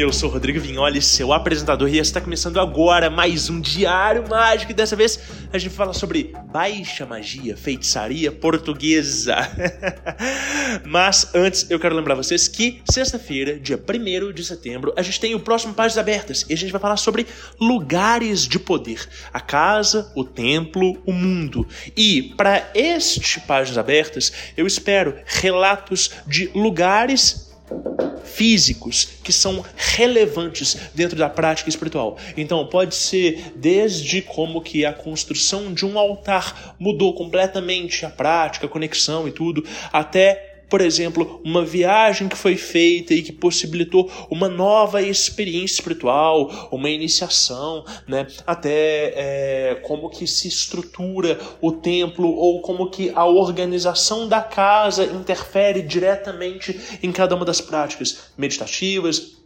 eu sou Rodrigo Vignoli, seu apresentador, e está começando agora mais um Diário Mágico. E dessa vez a gente fala sobre baixa magia, feitiçaria portuguesa. Mas antes eu quero lembrar vocês que sexta-feira, dia 1 de setembro, a gente tem o próximo Páginas Abertas e a gente vai falar sobre lugares de poder: a casa, o templo, o mundo. E para este Páginas Abertas, eu espero relatos de lugares físicos que são relevantes dentro da prática espiritual. Então, pode ser desde como que a construção de um altar mudou completamente a prática, a conexão e tudo, até por exemplo, uma viagem que foi feita e que possibilitou uma nova experiência espiritual, uma iniciação, né? até é, como que se estrutura o templo ou como que a organização da casa interfere diretamente em cada uma das práticas meditativas,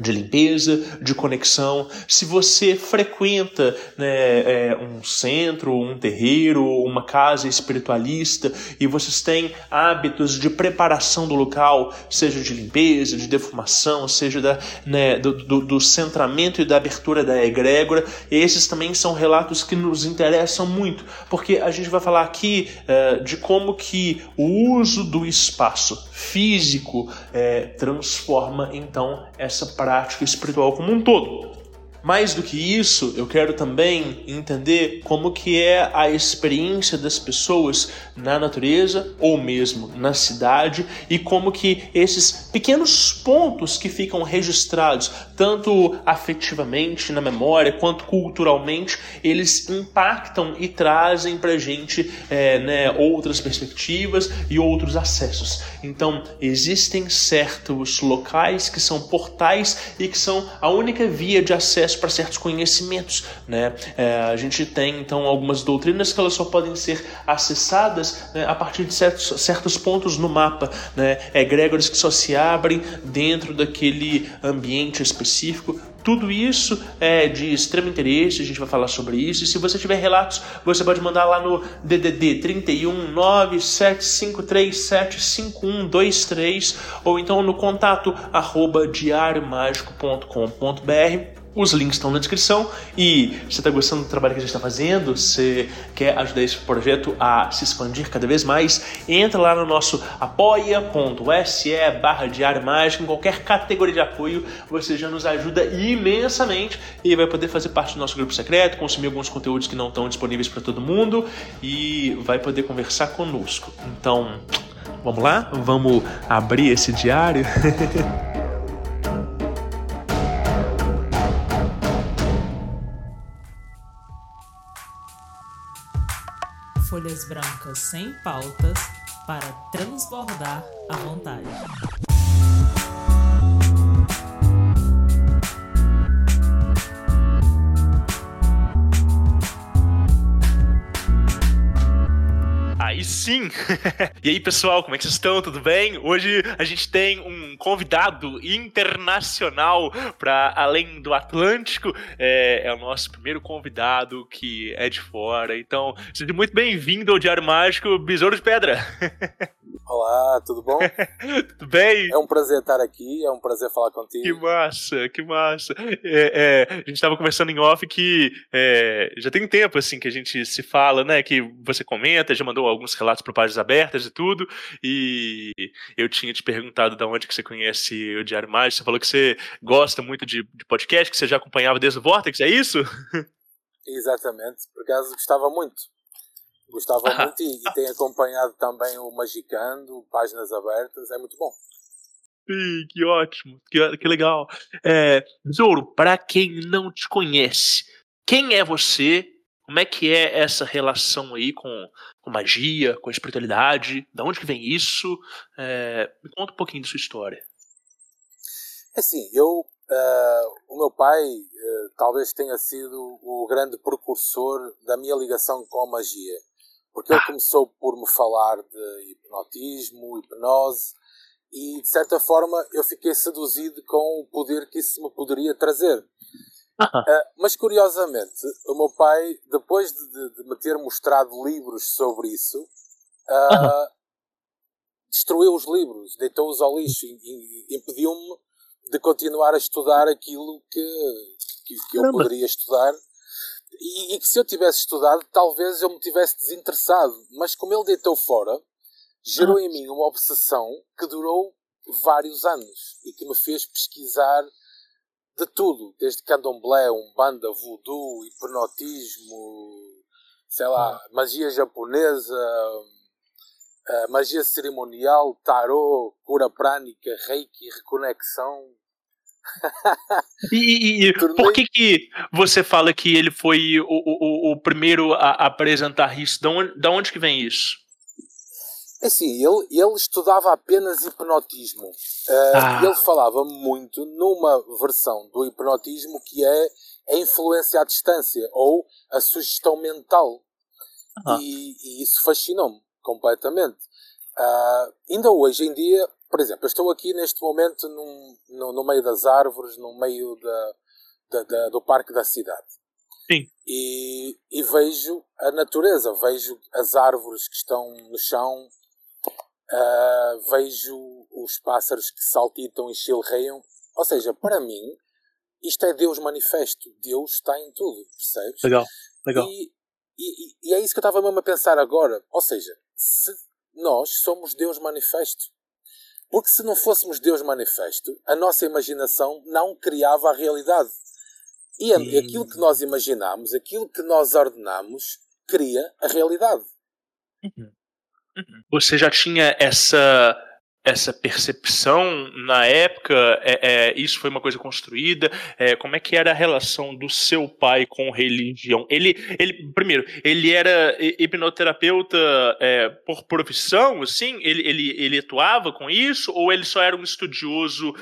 de limpeza, de conexão. Se você frequenta né, é, um centro, um terreiro, uma casa espiritualista e vocês têm hábitos de preparação do local, seja de limpeza, de defumação, seja da, né, do, do, do, centramento e da abertura da egrégora, esses também são relatos que nos interessam muito, porque a gente vai falar aqui é, de como que o uso do espaço físico é, transforma então essa prática espiritual como um todo. Mais do que isso, eu quero também entender como que é a experiência das pessoas na natureza ou mesmo na cidade e como que esses pequenos pontos que ficam registrados, tanto afetivamente na memória quanto culturalmente, eles impactam e trazem para gente é, né, outras perspectivas e outros acessos. Então, existem certos locais que são portais e que são a única via de acesso para certos conhecimentos. Né? É, a gente tem então algumas doutrinas que elas só podem ser acessadas né, a partir de certos, certos pontos no mapa, né? egrégoras que só se abrem dentro daquele ambiente específico. Tudo isso é de extremo interesse, a gente vai falar sobre isso. E se você tiver relatos, você pode mandar lá no DDD 31 975375123 ou então no contato arroba diariomágico.com.br os links estão na descrição e você está gostando do trabalho que a gente está fazendo, você quer ajudar esse projeto a se expandir cada vez mais, entra lá no nosso apoia.se barra diário mágico, em qualquer categoria de apoio, você já nos ajuda imensamente e vai poder fazer parte do nosso grupo secreto, consumir alguns conteúdos que não estão disponíveis para todo mundo e vai poder conversar conosco. Então, vamos lá? Vamos abrir esse diário? folhas brancas sem pautas para transbordar a vontade. Aí sim! e aí, pessoal, como é que vocês estão? Tudo bem? Hoje a gente tem um convidado internacional para além do Atlântico. É, é, o nosso primeiro convidado que é de fora. Então, seja muito bem-vindo ao Diário Mágico Besouro de Pedra. Olá, tudo bom? tudo bem? É um prazer estar aqui, é um prazer falar contigo. Que massa, que massa. É, é, a gente estava conversando em off que é, já tem tempo assim que a gente se fala, né? Que você comenta, já mandou alguns relatos para páginas abertas e tudo. E eu tinha te perguntado de onde que você conhece o Diário Mágico. Você falou que você gosta muito de, de podcast, que você já acompanhava desde o Vortex, é isso? Exatamente, por acaso gostava muito. Gostava ah. muito e, e tenho acompanhado também o Magicando, páginas abertas, é muito bom. Sim, que ótimo, que, que legal. É, Zoro, para quem não te conhece, quem é você? Como é que é essa relação aí com, com magia, com espiritualidade? Da onde que vem isso? É, me conta um pouquinho da sua história. É assim, eu, uh, o meu pai uh, talvez tenha sido o grande precursor da minha ligação com a magia. Porque ele ah. começou por me falar de hipnotismo, hipnose, e de certa forma eu fiquei seduzido com o poder que isso me poderia trazer. Uh, mas curiosamente, o meu pai, depois de, de, de, me ter mostrado livros sobre isso, uh, destruiu os livros, deitou-os ao lixo e, e impediu-me de continuar a estudar aquilo que, que, que eu poderia estudar. E, e, que se eu tivesse estudado, talvez eu me tivesse desinteressado. Mas como ele deitou fora, gerou em mim uma obsessão que durou vários anos e que me fez pesquisar de tudo, desde candomblé, umbanda, voodoo, hipnotismo, sei lá, ah. magia japonesa, eh, magia cerimonial, tarô, cura prânica, reiki, reconexão. E, e, e por que, que você fala que ele foi o, o, o primeiro a apresentar isso? De onde, de onde que vem isso? É assim, ele, ele estudava apenas hipnotismo. Uh, ah. Ele falava muito numa versão do hipnotismo que é a influência à distância ou a sugestão mental. Ah. E, e, isso fascinou-me completamente. Uh, ainda hoje em dia, por exemplo, eu estou aqui neste momento num, no, no meio das árvores, no meio da, da, da, do parque da cidade. Sim. E, e, vejo a natureza, vejo as árvores que estão no chão, Uh, vejo os pássaros que saltitam e chilreiam. Ou seja, para mim, isto é Deus manifesto. Deus está em tudo, percebes? Legal, legal. E, e, e é isso que eu estava mesmo a pensar agora. Ou seja, se nós somos Deus manifesto. Porque se não fôssemos Deus manifesto, a nossa imaginação não criava a realidade. E aquilo que nós imaginamos, aquilo que nós ordenamos, cria a realidade. Uhum. Você já tinha essa essa percepção na época? É, é, isso foi uma coisa construída? É, como é que era a relação do seu pai com religião? Ele, ele primeiro, ele era hipnoterapeuta é, por profissão, assim? Ele, ele, ele atuava com isso? Ou ele só era um estudioso uh,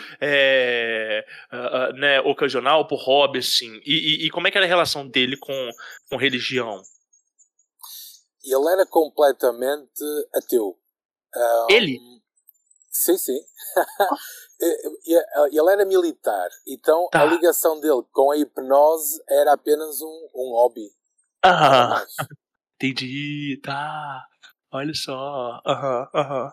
uh, né, ocasional, por hobby, assim? E, e, e como é que era a relação dele com, com religião? ele era completamente ateu. Um, ele? Sim, sim. ele era militar, então tá. a ligação dele com a hipnose era apenas um, um hobby. Ah, entendi, tá. Olha só. Aham, aham.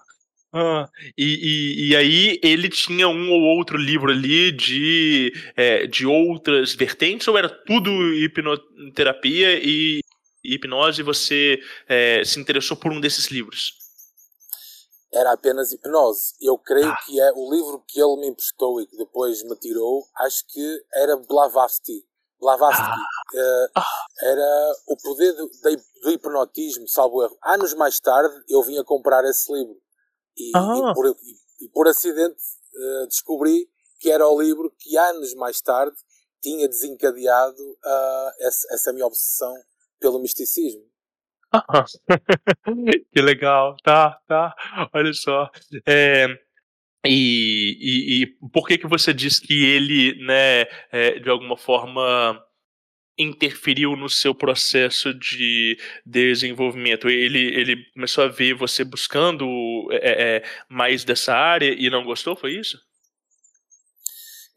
Ah, e, e, e, aí ele tinha um ou outro livro ali de, é, de outras vertentes ou era tudo hipnoterapia e hipnose você é, se interessou por um desses livros? Era apenas hipnose. Eu creio ah. que é o livro que ele me emprestou e que depois me tirou, acho que era Blavatsky. Blavatsky uh, era o poder do, do, hipnotismo, salvo erro. Anos mais tarde eu vim a comprar esse livro e, ah. e, por, e, e por, acidente uh, descobri que era o livro que anos mais tarde tinha desencadeado uh, essa, essa minha obsessão pelo misticismo. que legal, tá, tá. Olha só. É, e, e, e, por que que você diz que ele, né, é, de alguma forma interferiu no seu processo de desenvolvimento? Ele, ele começou a ver você buscando é, é, mais dessa área e não gostou, foi isso?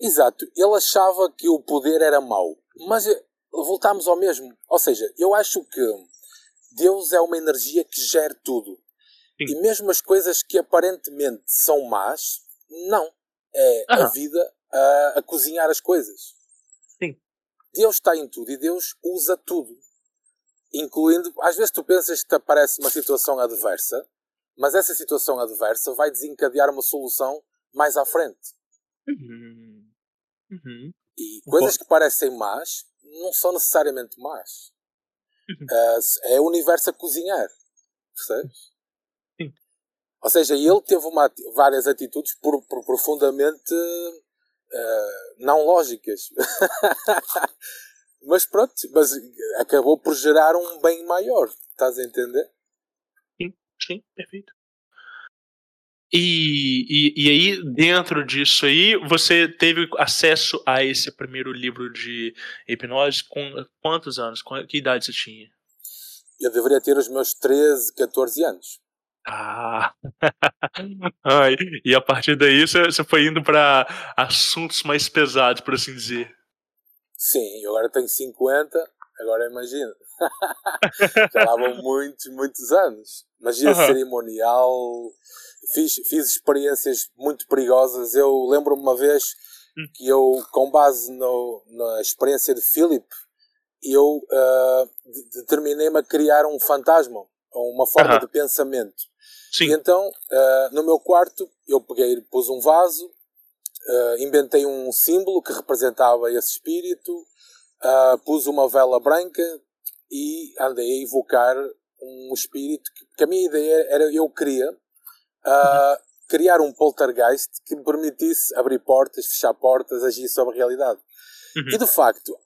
Exato. Ele achava que o poder era mau. Mas voltamos ao mesmo. Ou seja, eu acho que Deus é uma energia que gera tudo. Sim. E mesmo as coisas que aparentemente são más, não. É a vida a, a, cozinhar as coisas. Sim. Deus está em tudo e Deus usa tudo. Incluindo, às vezes tu pensas que te aparece uma situação adversa, mas essa situação adversa vai desencadear uma solução mais à frente. Uhum. Uhum. E coisas que parecem más não são necessariamente más. Uh, é o universo a cozinhar. Percebes? Sim. Ou seja, ele teve uma, várias atitudes por, por profundamente uh, não lógicas. mas pronto, mas acabou por gerar um bem maior. Estás a entender? Sim, sim, perfeito. E, e, e aí, dentro disso aí, você teve acesso a esse primeiro livro de hipnose com quantos anos? Com que idade você tinha? Eu deveria ter os meus 13, 14 anos. Ah! Ai, e a partir daí você foi indo para assuntos mais pesados, por assim dizer. Sim, eu agora tenho 50, agora imagina. Já lá vão muitos, muitos anos. Magia uhum. cerimonial, fiz, fiz experiências muito perigosas. Eu lembro-me uma vez hum. que eu, com base no, na experiência de Philip, eu uh, determinei-me a criar um fantasma, uma forma de pensamento. Sim. E então, uh, no meu quarto, eu peguei, pus um vaso, uh, inventei um símbolo que representava esse espírito, pus uma vela branca e andei a evocar um espírito que, que a minha ideia era, eu queria uhum. criar um poltergeist que me permitisse abrir portas, fechar portas, agir sobre a realidade. Uhum. E de facto,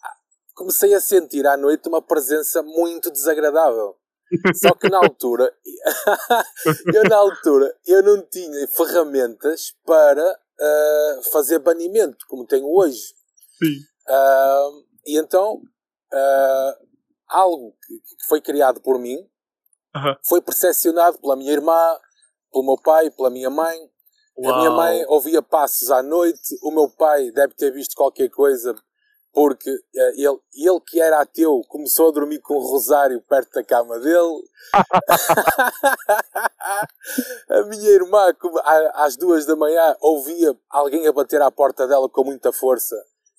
comecei a sentir à noite uma presença muito desagradável. Só que na altura, eu na altura, eu não tinha ferramentas para uh, fazer banimento, como tenho hoje. Sim. Uh, e então, uh, algo que, que, foi criado por mim -huh. foi percepcionado pela minha irmã, pelo meu pai, pela minha mãe. Uau. A minha mãe ouvia passos à noite, o meu pai deve ter visto qualquer coisa porque uh, ele, ele que era ateu começou a dormir com o rosário perto da cama dele. a minha irmã, às duas da manhã, ouvia alguém a bater à porta dela com muita força.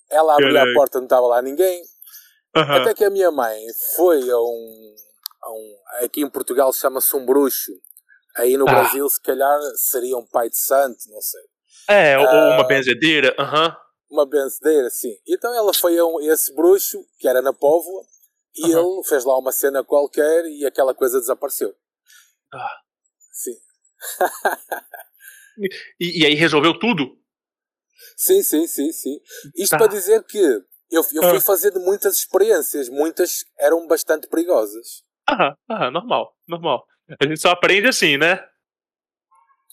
Ela abria a porta, não estava lá ninguém. Uhum. Até que a minha mãe foi a um, a um aqui em Portugal chama-se um bruxo. Aí no ah. Brasil, se calhar, seria um pai de santo, não sei. É, ou uh, uma benzedeira, aham. Uma benzedeira, sim. Então ela foi a um, esse bruxo, que era na Póvoa, e ele fez lá uma cena qualquer e aquela coisa desapareceu. Ah. Sim. e, e, aí resolveu tudo? Sim, sim, sim, sim. Isto tá. para dizer que eu, eu fui ah. fazendo muitas experiências, muitas eram bastante perigosas. Aham, aham, normal, normal. A gente só aprende assim, né?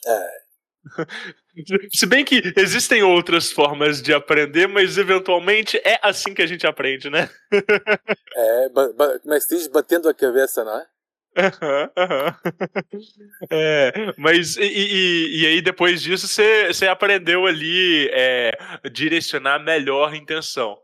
É. Se bem que existem outras formas de aprender, mas eventualmente é assim que a gente aprende, né? é, como é se diz? Batendo a cabeça, não é? Uhum, uhum. É, mas e, e, e, aí depois disso você, você aprendeu ali é, direcionar melhor a intenção.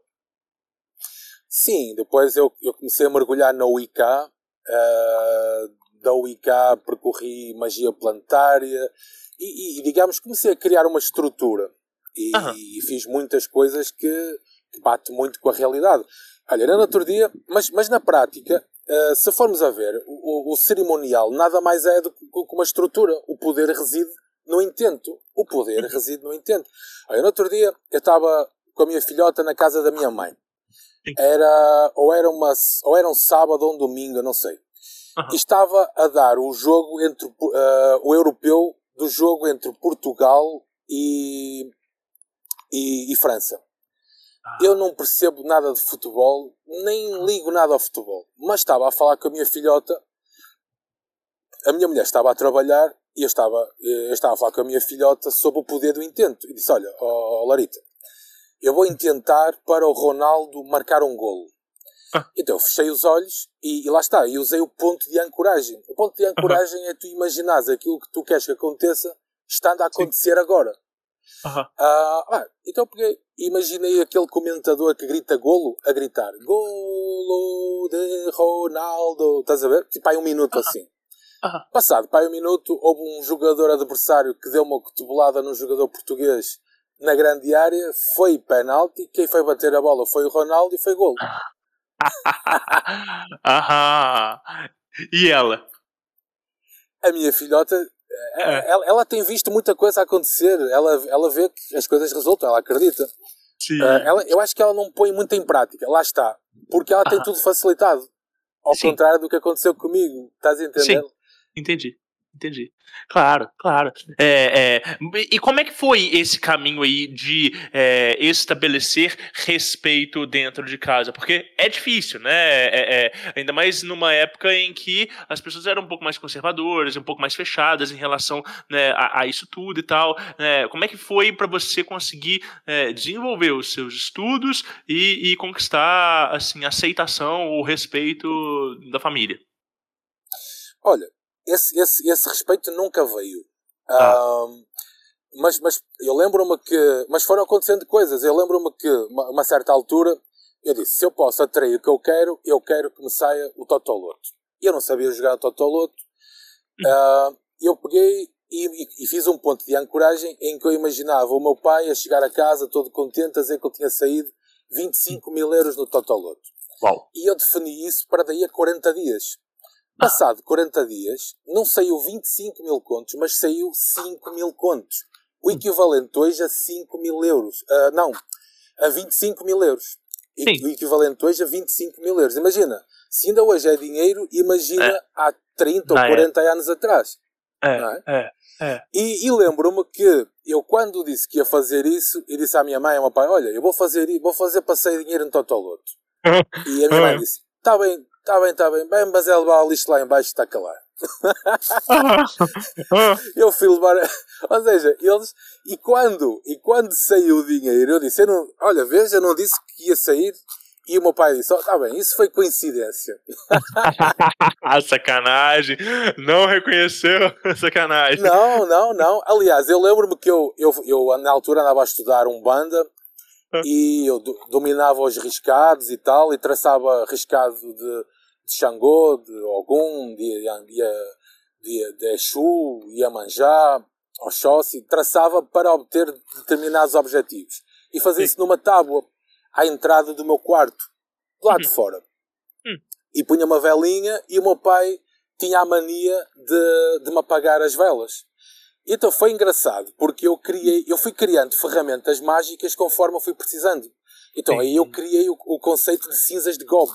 Sim, depois eu, eu comecei a mergulhar na Wicca, uh, da Wicca percorri magia planetária, e, e, digamos, comecei a criar uma estrutura e, uhum. e fiz muitas coisas que, que bate muito com a realidade. Olha, era no outro dia, mas, mas na prática, uh, se formos a ver, o, o, cerimonial nada mais é do que uma estrutura. O poder reside no intento. O poder uhum. reside no intento. Olha, no outro dia, eu estava com a minha filhota na casa da minha mãe. Era, ou, era uma, ou era um sábado ou um domingo, não sei. Uhum. E estava a dar o jogo entre uh, o europeu do jogo entre Portugal e, e, e França. Ah. Eu não percebo nada de futebol, nem ligo nada ao futebol. Mas estava a falar com a minha filhota. A minha mulher estava a trabalhar e eu estava, eu estava a falar com a minha filhota sobre o poder do intento. E disse: Olha, oh, Larita, eu vou intentar para o Ronaldo marcar um golo. Ah. Então fechei os olhos e, e, lá está, e usei o ponto de ancoragem. O ponto de ancoragem uhum. é tu imaginares aquilo que tu queres que aconteça estando a acontecer Sim. agora. Uhum. ah, então peguei, imaginei aquele comentador que grita golo a gritar golo de Ronaldo, estás a ver? Tipo aí um minuto uhum. assim. Passado para um minuto, houve um jogador adversário que deu uma cotovelada num jogador português na grande área, foi penalti, quem foi bater a bola foi o Ronaldo e foi golo. Aham. E ela? A minha filhota, é. ela, ela, tem visto muita coisa acontecer. Ela, ela vê que as coisas resultam, ela acredita. Sim. Uh, ela, eu acho que ela não põe muito em prática. Lá está. Porque ela tem tudo facilitado. Ao Sim. contrário do que aconteceu comigo. Estás a entender? Sim. Entendi. Entendi. Claro, claro. É, é, e como é que foi esse caminho aí de é, estabelecer respeito dentro de casa? Porque é difícil, né? É, é, ainda mais numa época em que as pessoas eram um pouco mais conservadoras, um pouco mais fechadas em relação né, a, a, isso tudo e tal. Né? Como é que foi para você conseguir é, desenvolver os seus estudos e, e conquistar assim, aceitação ou respeito da família? Olha, esse, esse, esse respeito nunca veio. Ah. Um, mas, mas eu lembro-me que. Mas foram acontecendo coisas. Eu lembro-me que, uma, uma certa altura, eu disse: se eu posso atrair o que eu quero, eu quero que me saia o Totoloto. E eu não sabia jogar Totoloto. Uh, eu peguei e, e, e, fiz um ponto de ancoragem em que eu imaginava o meu pai a chegar a casa todo contente a dizer que eu tinha saído 25 mil euros no Totoloto. Uau. E eu defini isso para daí a 40 dias. Passado 40 dias, não saiu 25 mil contos, mas saiu 5 mil contos. O equivalente hoje a 5 mil euros. Uh, não, a 25 mil euros. Sim. O equivalente hoje a 25 mil euros. Imagina, se ainda hoje é dinheiro, imagina é. há 30 ou 40 é. anos atrás. É, é? é, é. E, e lembro-me que eu, quando disse que ia fazer isso, eu disse à minha mãe e ao meu pai: Olha, eu vou fazer, vou fazer passeio dinheiro no Totoloto. e a minha mãe disse: Está bem, Está bem, está bem. Bem, mas é levar o lixo lá embaixo está a calar. eu fui levar. Ou seja, eles. E quando, e quando saiu o dinheiro, eu disse: eu não, Olha, veja, eu não disse que ia sair. E o meu pai disse: Está oh, bem, isso foi coincidência. sacanagem. Não reconheceu sacanagem. Não, não, não. Aliás, eu lembro-me que eu, eu, eu, na altura, andava a estudar um banda e eu dominava os riscados e tal, e traçava riscado de, de Xangô, de Ogum, de, de, de, de Exu, Iemanjá, Oxóssi, traçava para obter determinados objetivos. E fazia isso numa tábua, à entrada do meu quarto, do lado de uhum. fora. Hum. E punha uma velinha e o meu pai tinha a mania de, de me apagar as velas. Então foi engraçado, porque eu criei, eu fui criando ferramentas mágicas conforme eu fui precisando. Então Sim. aí eu criei o, o, conceito de cinzas de Gob.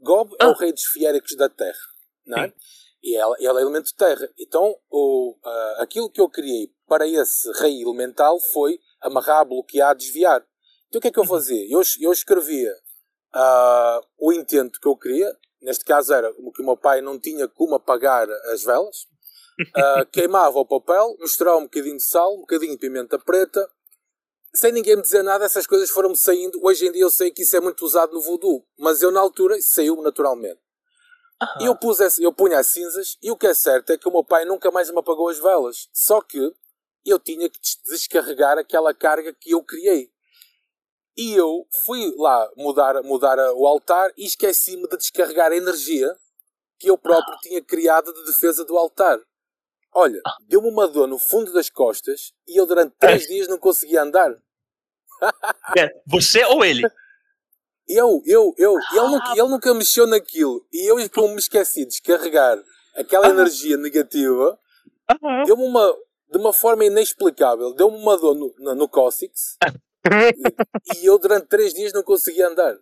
Gob ah. é o ah. rei dos fiéricos da Terra, não é? Sim. E ela, ela é elemento de terra. Então o, uh, aquilo que eu criei para esse rei elemental foi amarrar, bloquear, desviar. Então o que é que eu uhum. fazia? Eu, eu escrevia uh, o intento que eu queria, neste caso era que o meu pai não tinha como apagar as velas, Uh, queimava o papel, misturava um bocadinho de sal, um bocadinho de pimenta preta. Sem ninguém me dizer nada, essas coisas foram-me saindo. Hoje em dia eu sei que isso é muito usado no voodoo, mas eu na altura saiu naturalmente. E eu, pus eu punha as cinzas, e o que é certo é que o meu pai nunca mais me apagou as velas. Só que eu tinha que descarregar aquela carga que eu criei. E eu fui lá mudar, mudar o altar e esqueci-me de descarregar a energia que eu próprio tinha criado de defesa do altar. Olha, deu-me uma dor no fundo das costas e eu durante três é. dias não conseguia andar. É, você ou ele? Eu, eu, eu. Ele, nunca, ele nunca mexeu naquilo. E eu, como me esqueci de descarregar aquela energia negativa, deu-me uma, de uma forma inexplicável, deu-me uma dor no, no, no cóccix e eu durante três dias não conseguia andar.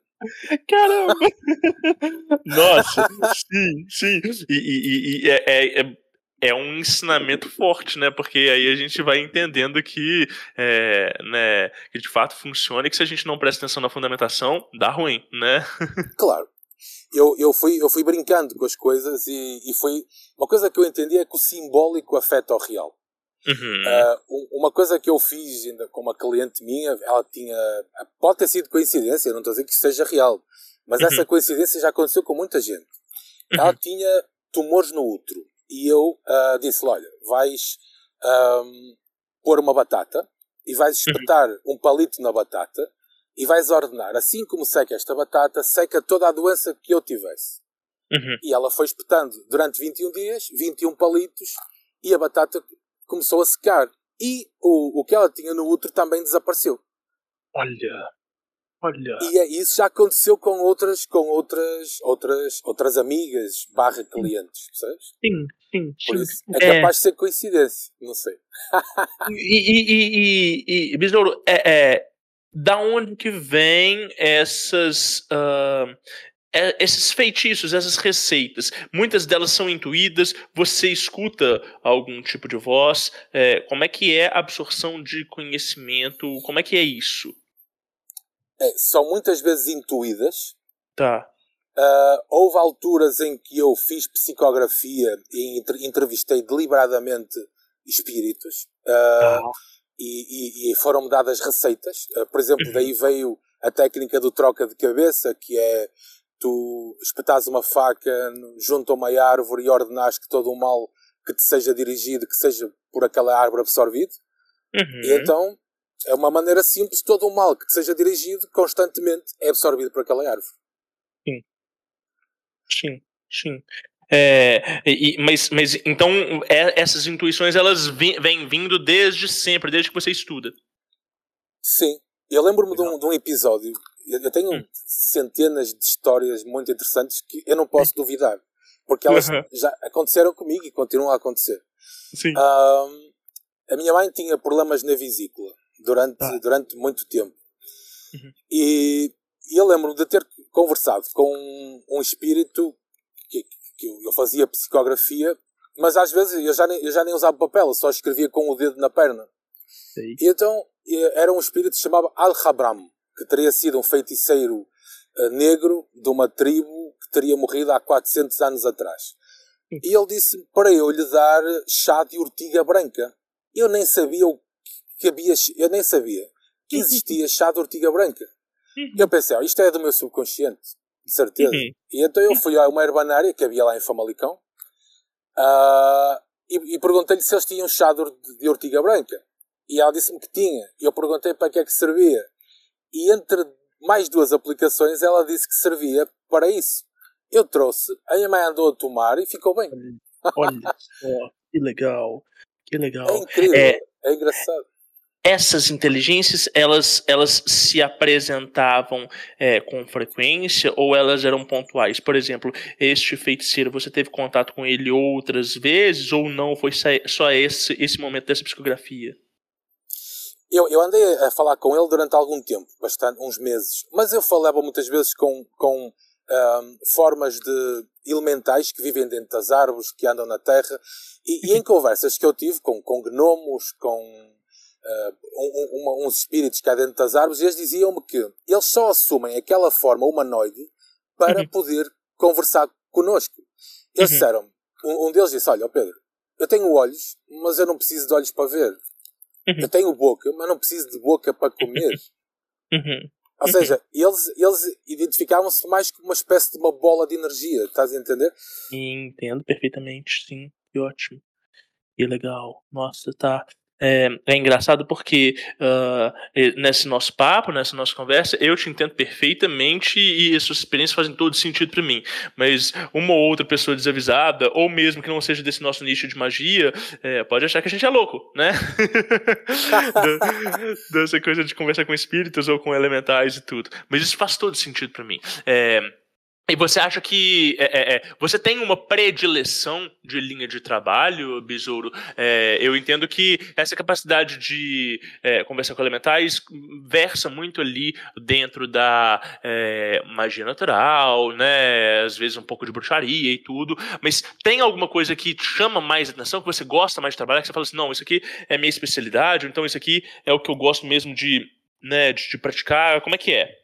Caramba! Nossa, sim, sim. E, e, e é, é, é um ensinamento forte, né? Porque aí a gente vai entendendo que, é, né, que de fato funciona e que se a gente não presta atenção na fundamentação, dá ruim, né? Claro. Eu, eu, fui, eu fui brincando com as coisas e, e foi. Uma coisa que eu entendi é que o simbólico afeta o real. Uhum. Uh, uma coisa que eu fiz ainda com uma cliente minha, ela tinha. Pode ter sido coincidência, não estou a dizer que isso seja real, mas uhum. essa coincidência já aconteceu com muita gente. Uhum. Ela tinha tumores no útero e eu uh, disse-lhe: Olha, vais um, pôr uma batata e vais uhum. espetar uhum. um palito na batata e vais ordenar, assim como seca esta batata, seca toda a doença que eu tivesse. Uhum. E ela foi espetando durante 21 dias, 21 palitos, e a batata começou a secar. E o, o que ela tinha no útero também desapareceu. Olha, olha. E é, isso já aconteceu com outras, com outras, outras, outras amigas barra clientes, percebes? Sim, Sim, isso, é, é capaz de ser coincidência, não sei. e, e, e, e Besouro, é, é, da onde que vem essas, uh, é, esses feitiços, essas receitas, muitas delas são intuídas, você escuta algum tipo de voz, é, como é que é a absorção de conhecimento, como é que é isso? É, são muitas vezes intuídas. Tá. Uh, houve alturas em que eu fiz psicografia e entrevistei deliberadamente espíritos uh, ah. e, e, e foram-me dadas receitas. Uh, por exemplo, uhum. daí veio a técnica do troca de cabeça, que é tu espetares uma faca junto a uma árvore e ordenares que todo o mal que te seja dirigido, que seja por aquela árvore absorvido. Uhum. E então é uma maneira simples, todo o mal que seja dirigido constantemente é absorvido por aquela árvore. Sim. Sim, sim. É, e, mas, mas então é, essas intuições elas vêm vindo desde sempre, desde que você estuda. Sim. Eu lembro-me de, um, de um, episódio. Eu tenho hum. centenas de histórias muito interessantes que eu não posso duvidar. Porque elas uhum. já aconteceram comigo e continuam a acontecer. Sim. Um, a minha mãe tinha problemas na vesícula durante, ah. durante muito tempo. Uhum. E, e eu lembro-me de ter conversado com um, um espírito que, que eu fazia psicografia, mas às vezes eu já nem, eu já nem usava papel, eu só escrevia com o dedo na perna. Sim. E então era um espírito que se chamava Al-Habram, que teria sido um feiticeiro uh, negro de uma tribo que teria morrido há 400 anos atrás. E ele disse para eu lhe dar chá de ortiga branca. Eu nem sabia o que havia, eu nem sabia que existia chá de ortiga branca. E eu pensei, oh, isto é do meu subconsciente, de certeza. E então eu fui a uma herbanária que havia lá em Famalicão uh, e, e perguntei-lhe se eles tinham chá de, de ortiga branca. E ela disse-me que tinha. E eu perguntei para que é que servia. E entre mais duas aplicações ela disse que servia para isso. Eu trouxe, a minha mãe andou a tomar e ficou bem. Olha só, que legal. Que legal. É incrível, é, é engraçado essas inteligências elas, elas se apresentavam é, com frequência ou elas eram pontuais? Por exemplo, este feiticeiro, você teve contato com ele outras vezes ou não? Foi só esse, esse momento dessa psicografia? Eu, eu andei a falar com ele durante algum tempo, bastante, uns meses, mas eu falava muitas vezes com, com um, formas de elementais que vivem dentro das árvores, que andam na terra, e, e em conversas que eu tive com, com gnomos, com uh, um, um, uns espíritos cá dentro das árvores, e eles diziam-me que eles só assumem aquela forma humanoide para uhum. poder conversar connosco. Eles uhum. disseram um, um, deles disse: Olha, Pedro, eu tenho olhos, mas eu não preciso de olhos para ver. Uhum. Eu tenho boca, mas não preciso de boca para comer. Uhum. Ou seja, eles, eles identificavam-se mais como uma espécie de uma bola de energia, estás a entender? Entendo perfeitamente, sim. Que ótimo. Que legal. Nossa, tá. É, é engraçado porque uh, nesse nosso papo, nessa nossa conversa, eu te entendo perfeitamente e as suas experiências fazem todo sentido para mim. Mas uma ou outra pessoa desavisada, ou mesmo que não seja desse nosso nicho de magia, é, pode achar que a gente é louco, né? Dessa coisa de conversar com espíritos ou com elementais e tudo. Mas isso faz todo sentido para mim. É, e você acha que é, é, é, você tem uma predileção de linha de trabalho, Besouro? É, eu entendo que essa capacidade de é, conversar com elementais versa muito ali dentro da é, magia natural, né? Às vezes um pouco de bruxaria e tudo. Mas tem alguma coisa que te chama mais atenção, que você gosta mais de trabalhar, que você fala assim, não, isso aqui é minha especialidade, ou então isso aqui é o que eu gosto mesmo de, né, de, de praticar? Como é que é?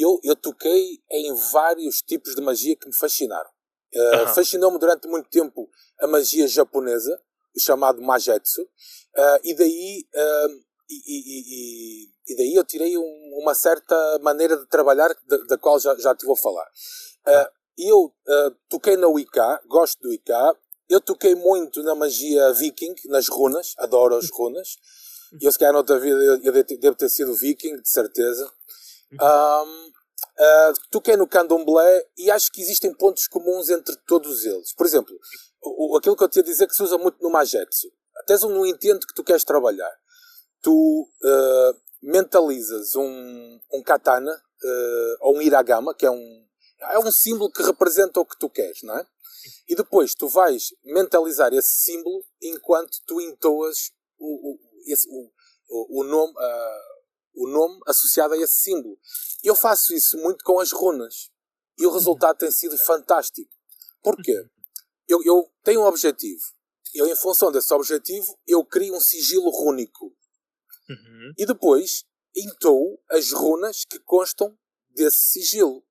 Eu, eu toquei em vários tipos de magia que me fascinaram. Uh, uhum. Fascinou-me durante muito tempo a magia japonesa, o chamado Majetsu, uh, e, daí, uh, e, e, e, e, daí eu tirei um, uma certa maneira de trabalhar, da, da qual já, já te vou falar. eu toquei na Wicca, gosto do Wicca, eu toquei muito na magia viking, nas runas, adoro as runas. Eu, se calhar, noutra vida, eu, eu devo ter sido viking, de certeza. Um, uh, toquei no candomblé e acho que existem pontos comuns entre todos eles. Por exemplo, o, aquilo que eu te ia dizer que se usa muito no Majetsu. Tens um intento que tu queres trabalhar. Tu uh, mentalizas um, um katana uh, ou um hiragama, que é um, é um símbolo que representa o que tu queres, não é? E depois tu vais mentalizar esse símbolo enquanto tu entoas o, o, esse, o, o, nome, uh, o nome associado a esse símbolo. Eu faço isso muito com as runas. E o resultado tem sido fantástico. Porquê? Eu, eu tenho um objetivo. Eu, em função desse objetivo, eu crio um sigilo rúnico. Uhum. E depois intoo as runas que constam desse sigilo.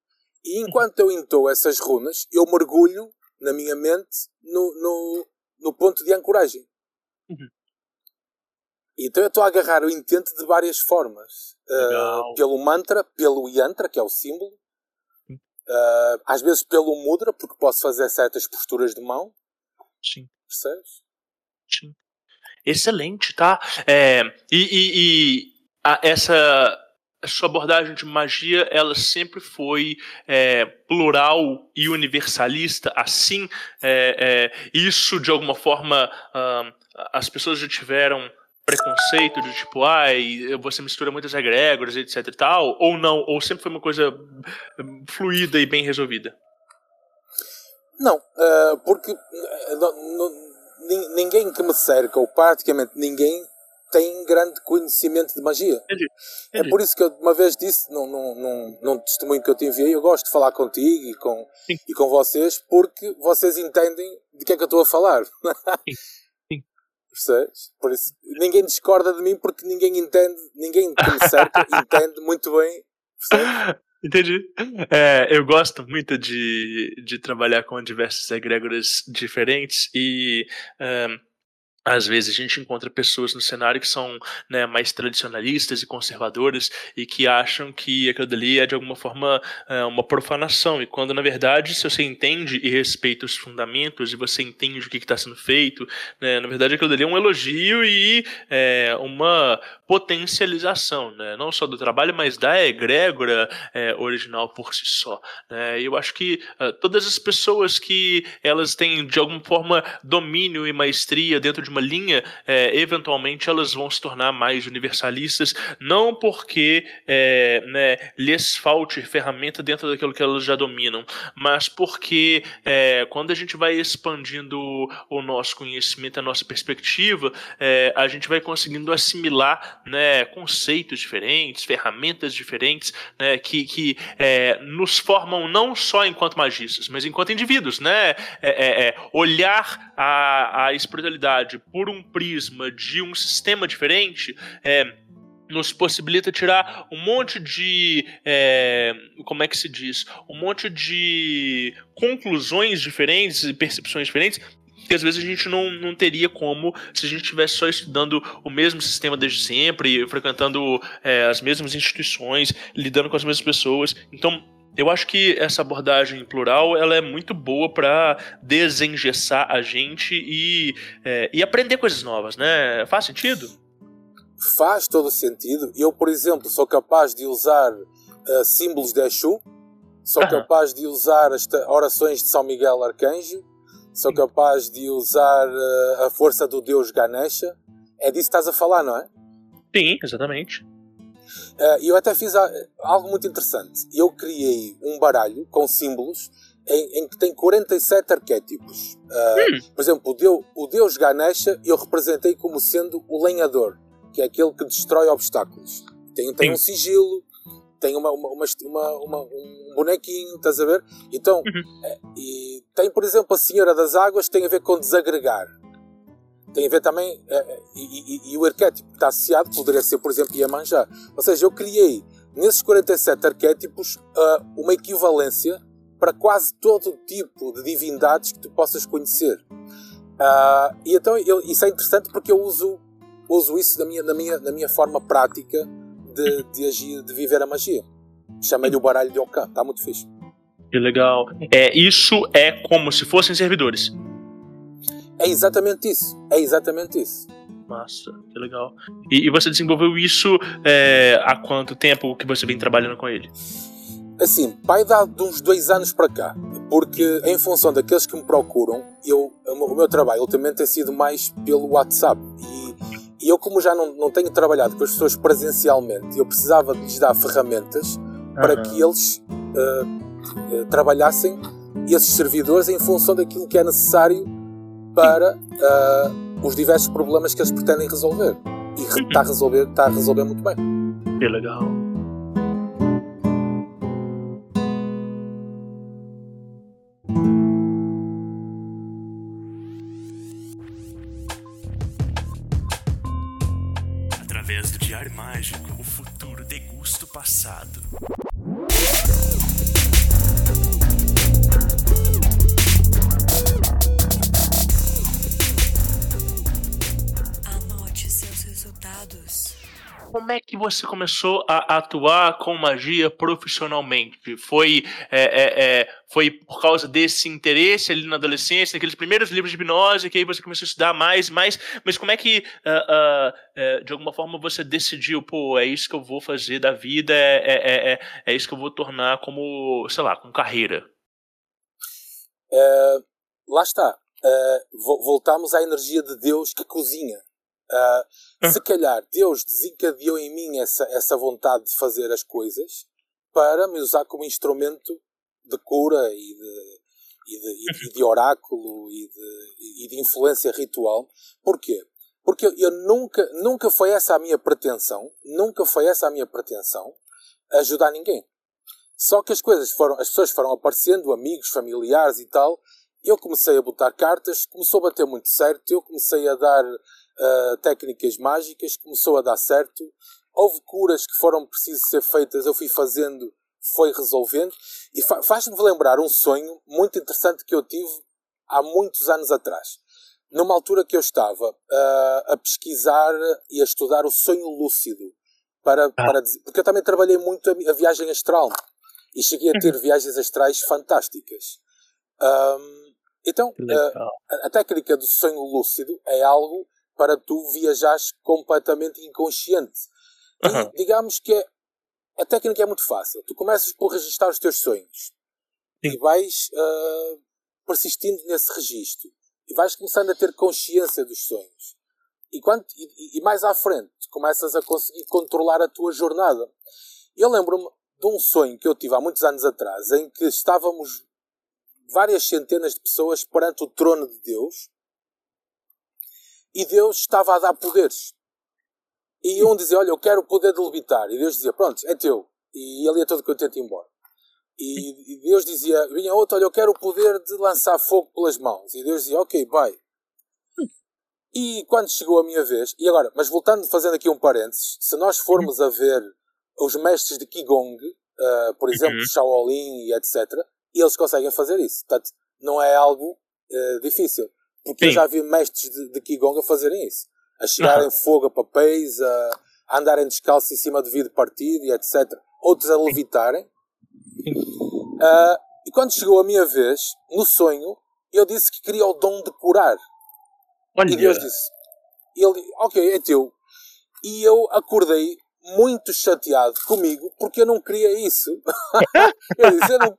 E enquanto eu intoo essas runas, eu mergulho na minha mente no, no, no ponto de ancoragem. Uhum. Então eu estou a agarrar o intento de várias formas. Uh, pelo mantra, pelo yantra, que é o símbolo. Uh, às vezes pelo mudra, porque posso fazer certas posturas de mão. Sim. Percebes? Sim. Excelente, tá? É, e e, e a, essa a sua abordagem de magia, ela sempre foi é, plural e universalista, assim, é, é, isso de alguma forma ah, as pessoas já tiveram preconceito de tipo, ai, você mistura muitas egrégoras, etc e tal, ou não, ou sempre foi uma coisa fluida e bem resolvida? Não, uh, porque uh, ninguém que me cerca, ou praticamente ninguém, tem grande conhecimento de magia. Entendi. Entendi. É por isso que eu uma vez disse num, num, num, num testemunho que eu te enviei, eu gosto de falar contigo e com, e com vocês, porque vocês entendem de que é que eu estou a falar. Percebes? Por isso, ninguém discorda de mim porque ninguém entende, ninguém que cerca entende muito bem. Percebes? Entendi. É, eu gosto muito de, de trabalhar com diversas egrégoras diferentes e um, às vezes a gente encontra pessoas no cenário que são né, mais tradicionalistas e conservadoras e que acham que aquilo dali é de alguma forma é, uma profanação. E quando na verdade, se você entende e respeita os fundamentos e você entende o que está sendo feito, né, na verdade aquilo dali é um elogio e é, uma potencialização, né, não só do trabalho, mas da egrégora é, original por si só. Né. Eu acho que uh, todas as pessoas que elas têm de alguma forma domínio e maestria dentro de uma linha, é, eventualmente elas vão se tornar mais universalistas, não porque é, né, lhes falte ferramenta dentro daquilo que elas já dominam, mas porque é, quando a gente vai expandindo o nosso conhecimento, a nossa perspectiva, é, a gente vai conseguindo assimilar né, conceitos diferentes, ferramentas diferentes, né, que, que é, nos formam não só enquanto magistas, mas enquanto indivíduos, né? É, olhar a, a espiritualidade por um prisma de um sistema diferente, é, nos possibilita tirar um monte de. É, como é que se diz? Um monte de conclusões diferentes e percepções diferentes que às vezes a gente não, não teria como se a gente estivesse só estudando o mesmo sistema desde sempre, frequentando é, as mesmas instituições, lidando com as mesmas pessoas. Então, eu acho que essa abordagem plural ela é muito boa para desengessar a gente e, é, e aprender coisas novas, né? Faz sentido? Faz todo sentido. Eu, por exemplo, sou capaz de usar uh, símbolos de Exu, sou capaz de usar as orações de São Miguel Arcanjo, sou capaz de usar uh, a força do Deus Ganesha. É disso que estás a falar, não é? Sim, exatamente. Uh, eu até fiz algo muito interessante. Eu criei um baralho com símbolos em, em que tem 47 arquétipos. Uh, hum. Por exemplo, o deus, o deus Ganesha eu representei como sendo o lenhador, que é aquele que destrói obstáculos. Tem, tem um sigilo, tem uma, uma, uma, uma, um bonequinho, estás a ver? Então, uhum. é, e tem, por exemplo, a Senhora das Águas, tem a ver com desagregar tem a ver também, é, e, e, e, o arquétipo que está associado poderia ser, por exemplo, Iemanjá. Ou seja, eu criei nesses 47 arquétipos uh, uma equivalência para quase todo tipo de divindades que tu possas conhecer. Uh, e então eu, isso é interessante porque eu uso, uso isso na minha, na minha, na minha forma prática de, de agir, de viver a magia. Chamei-lhe o baralho de Okan, está muito fixe. Que legal. É, isso é como se fossem servidores. É exatamente isso. É exatamente isso. Massa, que legal. E, e você desenvolveu isso é, há quanto tempo que você vem trabalhando com ele? Assim, pai dá de uns dois anos para cá, porque em função daqueles que me procuram, eu, o meu trabalho ultimamente tem sido mais pelo WhatsApp. E, e eu, como já não, não tenho trabalhado com as pessoas presencialmente, eu precisava de lhes dar ferramentas uhum. para que eles uh, uh, trabalhassem esses servidores em função daquilo que é necessário para uh, os diversos problemas que eles pretendem resolver. E está a resolver, está a resolver muito bem. Que legal. Que você começou a atuar com magia profissionalmente? Foi, é, é, é, foi por causa desse interesse ali na adolescência, naqueles primeiros livros de hipnose, que aí você começou a estudar mais, mais. Mas como é que, uh, uh, de alguma forma, você decidiu, pô, é isso que eu vou fazer da vida, é, é, é, é isso que eu vou tornar como, sei lá, com carreira? lá está. voltamos à energia de Deus que cozinha. Uh, se calhar Deus desencadeou em mim essa, essa vontade de fazer as coisas para me usar como instrumento de cura e de, e de, e de oráculo e de, e de influência ritual. Porquê? Porque eu nunca, nunca foi essa a minha pretensão, nunca foi essa a minha pretensão, ajudar ninguém. Só que as coisas foram, as pessoas foram aparecendo, amigos, familiares e tal, eu comecei a botar cartas, começou a bater muito certo, eu comecei a dar uh, técnicas mágicas, começou a dar certo. Houve curas que foram precisas ser feitas, eu fui fazendo, foi resolvendo. E fa faz-me lembrar um sonho muito interessante que eu tive há muitos anos atrás. Numa altura que eu estava uh, a pesquisar e a estudar o sonho lúcido. Para, ah. para porque eu também trabalhei muito a, a viagem astral. E cheguei a ter uhum. viagens astrais fantásticas. Um, então, a, a, técnica do sonho lúcido é algo para tu viajares completamente inconsciente. Uhum. E digamos que a técnica é muito fácil. Tu começas por registrar os teus sonhos Sim. e vais uh, persistindo nesse registro e vais começando a ter consciência dos sonhos. E, quando, e, e mais à frente, começas a conseguir controlar a tua jornada. Eu lembro-me de um sonho que eu tive há muitos anos atrás, em que estávamos várias centenas de pessoas perante o trono de Deus e Deus estava a dar poderes. E um dizia, olha, eu quero o poder de levitar. E Deus dizia, pronto, é teu. E ele ia todo contente embora. E, e Deus dizia, vinha outro, olha, eu quero o poder de lançar fogo pelas mãos. E Deus dizia, ok, vai. E quando chegou a minha vez, e agora, mas voltando, fazendo aqui um parênteses, se nós formos a ver os mestres de Qigong, uh, por exemplo, uhum. Shaolin e etc., eles conseguem fazer isso. Portanto, não é algo uh, difícil. Porque Sim. eu já vi mestres de, de Qigong a fazerem isso. A chegarem uhum. fogo a papéis, a, a, andarem descalços em cima de vidro partido e etc. Outros a levitarem. Uh, e quando chegou a minha vez, no sonho, eu disse que queria o dom de curar. Olha. E Deus disse, ele, ok, é teu. E eu acordei muito chateado comigo porque eu não queria isso. eu, disse, eu, não,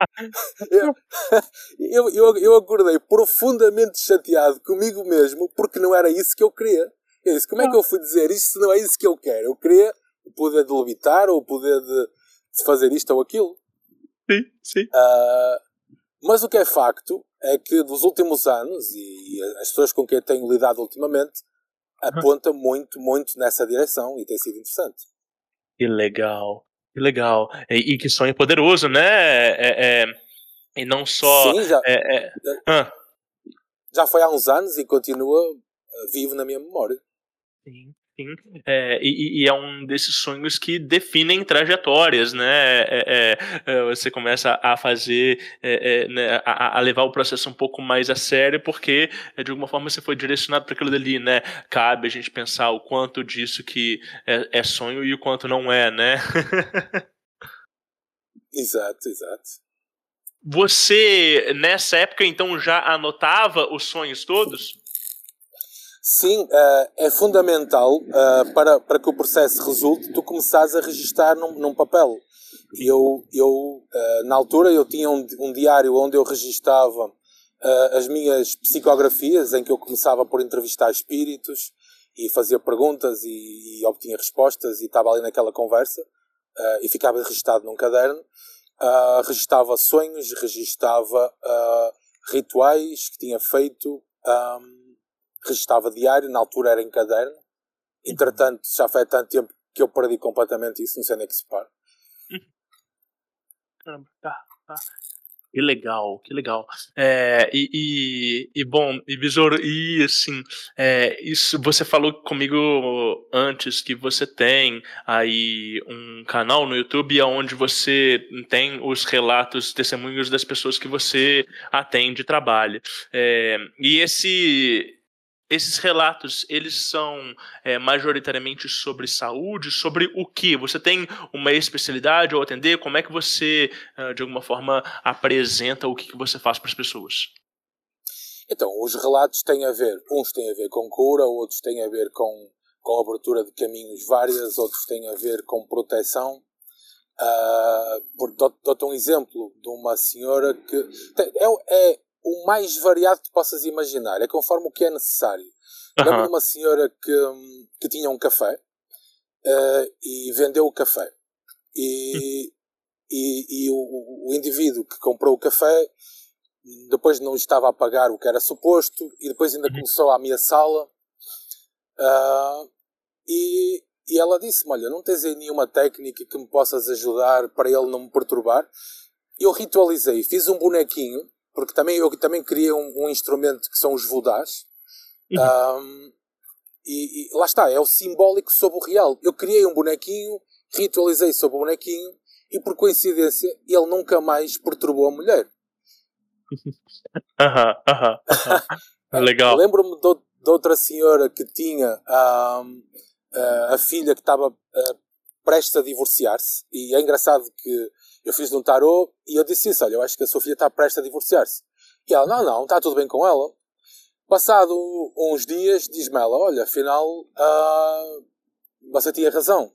eu, eu, eu, acordei profundamente chateado comigo mesmo porque não era isso que eu queria. Eu disse, como é que eu fui dizer isto se não é isso que eu quero? Eu queria o poder de levitar ou o poder de, de fazer isto ou aquilo. Sim, sim. Uh, mas o que é facto é que dos últimos anos, e as pessoas com quem tenho lidado ultimamente, aponta muito, muito nessa direção e tem sido interessante. Que legal, que legal. E, e que sonho poderoso, né? É, é, e não só. Sim, já, é, é já, já foi há uns anos e continua eh, vivo na minha memória. Sim. Sim, é, e, e, é um desses sonhos que definem trajetórias, né? É, é, é você começa a fazer, é, é, né? a, a, levar o processo um pouco mais a sério, porque de alguma forma você foi direcionado para aquilo dali, né? Cabe a gente pensar o quanto disso que é, sonho e o quanto não é, né? exato, exato. Você, nessa época, então, já anotava os sonhos todos? Sim, uh, é fundamental uh, para, para que o processo resulte tu começares a registar num, num papel. Eu, eu uh, na altura, eu tinha um, um diário onde eu registava as minhas psicografias, em que eu começava por entrevistar espíritos e fazia perguntas e, e obtinha respostas e estava ali naquela conversa e ficava registado num caderno. registava sonhos, registava rituais que tinha feito. Um, registava diário, na altura era em caderno. Entretanto, já foi tanto tempo que eu perdi completamente isso, não sei nem que se para. Caramba, tá, tá. Que legal, que legal. É, e, e, e, bom, e Besouro, e assim, é, isso você falou comigo antes que você tem aí um canal no YouTube onde você tem os relatos, testemunhos das pessoas que você atende e trabalha. É, e esse esses relatos, eles são é, majoritariamente sobre saúde, sobre o que? Você tem uma especialidade ao atender? Como é que você, ah, de alguma forma, apresenta o que você faz para as pessoas? Então, os relatos têm a ver, uns têm a ver com cura, outros têm a ver com, com abertura de caminhos várias, outros têm a ver com proteção. Uh, Dou-te um exemplo de uma senhora que é, é o mais variado que possas imaginar. É conforme o que é necessário. Uhum. Lembro de uma senhora que, que tinha um café uh, e vendeu o café. E, e, e o, o, indivíduo que comprou o café depois não estava a pagar o que era suposto e depois ainda uhum. começou a ameaçá-la. Uh, e, e ela disse-me: Olha, não tens aí nenhuma técnica que me possas ajudar para ele não me perturbar? Eu ritualizei, fiz um bonequinho porque também eu também criei um, um instrumento que são os vodás. Uhum. Um, e, e, lá está, é o simbólico sobre o real. Eu criei um bonequinho, ritualizei sobre o bonequinho e por coincidência ele nunca mais perturbou a mulher. Aham, aham, Legal. Lembro-me de, de, outra senhora que tinha um, a filha que estava uh, prestes a divorciar-se e é engraçado que eu fiz um tarô e eu disse isso: olha, eu acho que a sua filha está prestes a divorciar-se. E ela: não, não, está tudo bem com ela. Passado uns dias, diz-me ela: olha, afinal, uh, você tinha razão.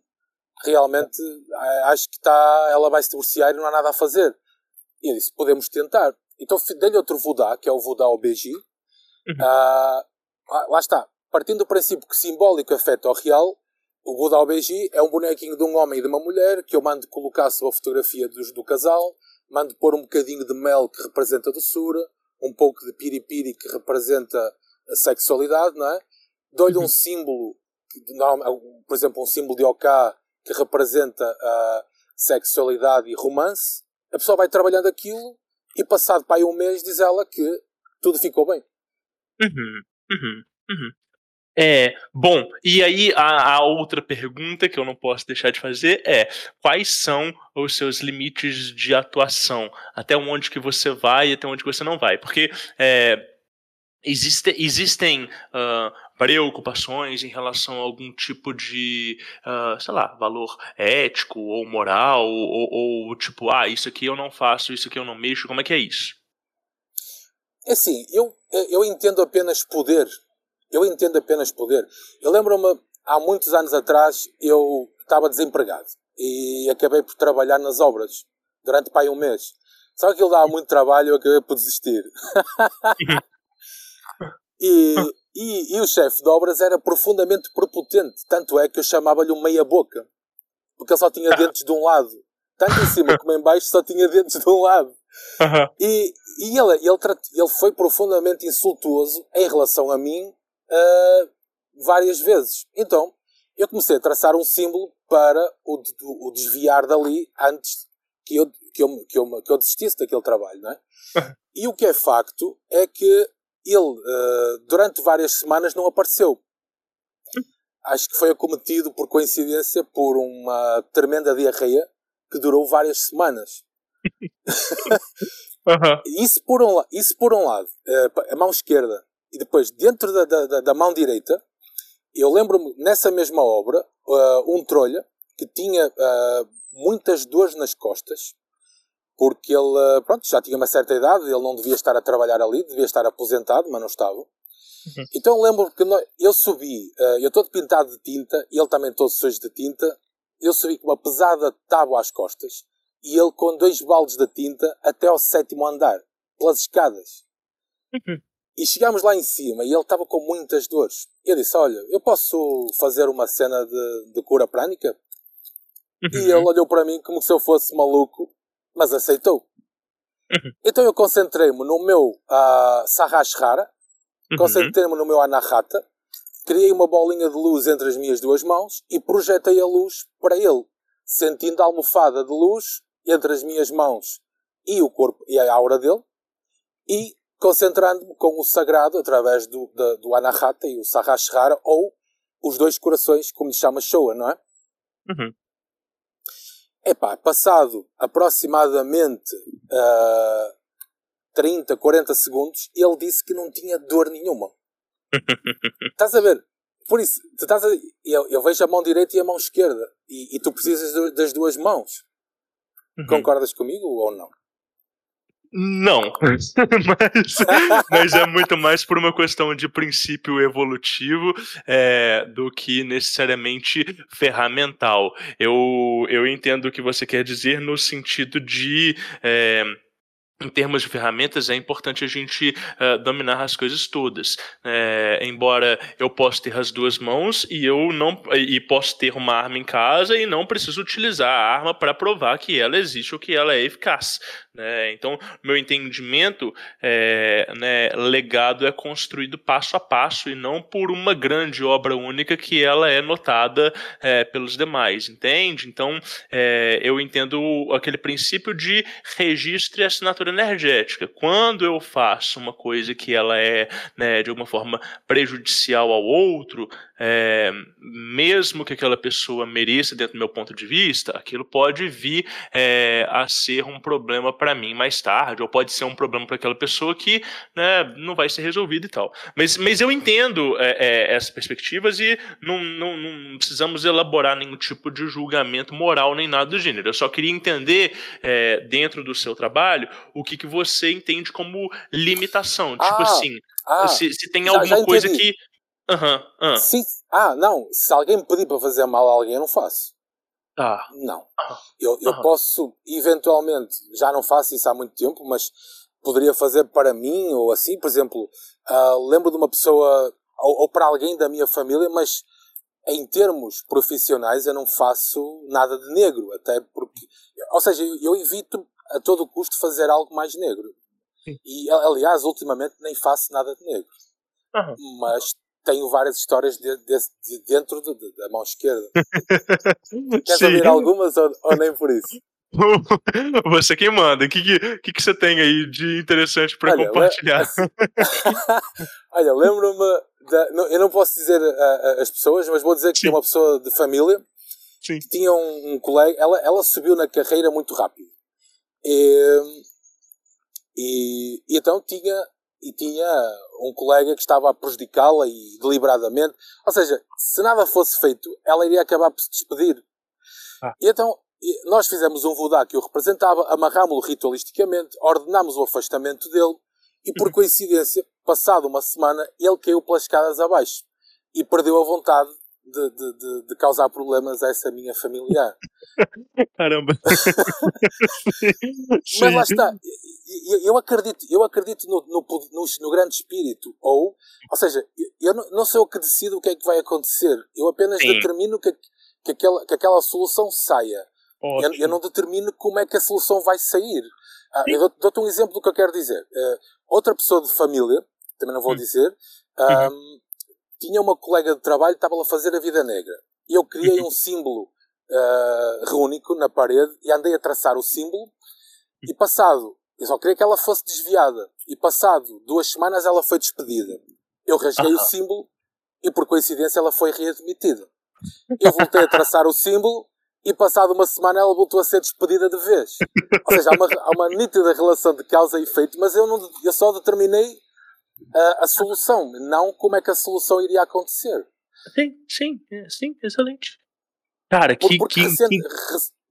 Realmente, acho que está, ela vai se divorciar e não há nada a fazer. E eu disse: podemos tentar. Então dei-lhe outro Vodá, que é o Vodá OBG. Uhum. Uh, lá está. Partindo do princípio que simbólico afeta o real, o OBG é um bonequinho de um homem e de uma mulher que eu mando colocar sobre a fotografia do, do casal, mando pôr um bocadinho de mel que representa a doçura, um pouco de piripiri que representa a sexualidade, não é? Dou-lhe um uhum. símbolo, por exemplo, um símbolo de OK que representa a sexualidade e romance. A pessoa vai trabalhando aquilo e passado para aí um mês diz ela que tudo ficou bem. Uhum, uhum, uhum. É, bom, e aí a, a, outra pergunta que eu não posso deixar de fazer é quais são os seus limites de atuação? Até onde que você vai e até onde que você não vai? Porque é, existe, existem uh, preocupações em relação a algum tipo de, uh, sei lá, valor ético ou moral, ou, ou tipo, ah, isso aqui eu não faço, isso aqui eu não mexo, como é que é isso? É assim, eu, eu entendo apenas poder eu entendo apenas poder. Eu lembro-me, há muitos anos atrás, eu estava desempregado e acabei por trabalhar nas obras durante pai um mês. Só que ele dava muito trabalho e eu acabei por desistir. e, e, e, o chefe de obras era profundamente prepotente. Tanto é que eu chamava-lhe um meia-boca. Porque ele só tinha dentes de um lado. Tanto em cima como em baixo só tinha dentes de um lado. E, e ele, ele, ele foi profundamente insultuoso em relação a mim uh, várias vezes. Então, eu comecei a traçar um símbolo para o, o, desviar dali antes que eu, que, eu, que, eu, que eu desistisse daquele trabalho, não é? e o que é facto é que ele, uh, durante várias semanas, não apareceu. Acho que foi acometido, por coincidência, por uma tremenda diarreia que durou várias semanas. isso, por um, isso por um lado. Uh, a mão esquerda e depois, dentro da, da, da mão direita, eu lembro-me, nessa mesma obra, uh, um trolha que tinha uh, muitas dores nas costas, porque ele, uh, pronto, já tinha uma certa idade, ele não devia estar a trabalhar ali, devia estar aposentado, mas não estava. Uhum. Então lembro que nós, eu subi, eu todo pintado de tinta, e ele também todo sujo de tinta, eu subi com uma pesada tábua às costas, e ele com dois baldes de tinta até ao sétimo andar, pelas escadas. Uhum. E chegámos lá em cima e ele estava com muitas dores. Eu disse: Olha, eu posso fazer uma cena de, de cura prânica? Uhum. E ele olhou para mim como se eu fosse maluco, mas aceitou. Uhum. Então eu concentrei-me no meu uh, Sahasrara, uhum. concentrei-me no meu Anahata, criei uma bolinha de luz entre as minhas duas mãos e projetei a luz para ele, sentindo a almofada de luz entre as minhas mãos e o corpo e a aura dele e concentrando-me com o sagrado através do, do, do Anahata e o Sahasrara ou os dois corações, como lhe chama Showa, não é? Uhum. Epá, passado aproximadamente uh, 30, 40 segundos, ele disse que não tinha dor nenhuma. estás a ver? Por isso, tu estás a, eu, eu, vejo a mão direita e a mão esquerda. E, e tu precisas das duas mãos. Uhum. Concordas comigo ou não? Não, mas, mas, é muito mais por uma questão de princípio evolutivo é, do que necessariamente ferramental. Eu, eu entendo o que você quer dizer no sentido de. É, em termos de ferramentas, é importante a gente uh, dominar as coisas todas. É, embora eu possa ter as duas mãos e eu não e posso ter uma arma em casa e não preciso utilizar a arma para provar que ela existe ou que ela é eficaz. Né? Então, meu entendimento é, né, legado é construído passo a passo e não por uma grande obra única que ela é notada é, pelos demais, entende? Então, é, eu entendo aquele princípio de registro e assinatura energética. Quando eu faço uma coisa que ela é né, de alguma forma prejudicial ao outro, é, mesmo que aquela pessoa mereça, dentro do meu ponto de vista, aquilo pode vir é, a ser um problema para mim mais tarde, ou pode ser um problema para aquela pessoa que né, não vai ser resolvido e tal. Mas, mas eu entendo é, é, essas perspectivas e não, não, não, precisamos elaborar nenhum tipo de julgamento moral nem nada do gênero. Eu só queria entender, é, dentro do seu trabalho, o que, que você entende como limitação. Tipo ah, assim, ah, se, se, tem alguma coisa que. Uhum, uhum. Sim. Ah, não. Se alguém me pedir para fazer mal a alguém, eu não faço. Ah. Não. Eu, eu posso, eventualmente, já não faço isso há muito tempo, mas poderia fazer para mim ou assim, por exemplo, uh, lembro de uma pessoa ou, ou, para alguém da minha família, mas em termos profissionais eu não faço nada de negro, até porque, ou seja, eu, eu evito a todo custo fazer algo mais negro. Sim. E aliás, ultimamente nem faço nada de negro. Uhum. Mas tenho várias histórias de, de, de dentro de, da mão esquerda. Queres Sim. ouvir algumas ou, ou, nem por isso? Você quem manda. O que, que, que, você tem aí de interessante para compartilhar? Olha, lembro-me. Eu não posso dizer as pessoas, mas vou dizer que Sim. tem uma pessoa de família Sim. que tinha um, um, colega. Ela, ela subiu na carreira muito rápido. E, e, e então tinha e tinha um colega que estava a prejudicá-la e deliberadamente. Ou seja, se nada fosse feito, ela iria acabar por se despedir. Ah. E então nós fizemos um vodá que o representava, amarrámo-lo ritualisticamente, ordenámos o afastamento dele e por uhum. coincidência, passado uma semana, ele caiu pelas escadas abaixo e perdeu a vontade de, de, de, de, causar problemas a essa minha familiar. Caramba! Mas lá está, eu, acredito, eu acredito no, no, no, no, grande espírito, ou, ou seja, eu não, não sou eu que decido o que é que vai acontecer, eu apenas Sim. determino que, que, aquela, que aquela solução saia. Eu, eu, não determino como é que a solução vai sair. Ah, eu dou-te um exemplo do que eu quero dizer. Uh, outra pessoa de família, também não vou hum. dizer, um, uhum tinha uma colega de trabalho que estava a fazer a vida negra. E eu criei um símbolo uh, rúnico na parede e andei a traçar o símbolo. E passado, eu só queria que ela fosse desviada. E passado duas semanas ela foi despedida. Eu rasguei o símbolo e por coincidência ela foi readmitida. Eu voltei a traçar o símbolo e passado uma semana ela voltou a ser despedida de vez. Ou seja, há uma, há uma nítida relação de causa e efeito, mas eu, não, eu só determinei a, a solução, não como é que a solução iria acontecer. Sim, sim, é, sim, excelente. Cara, que, que, recente, que,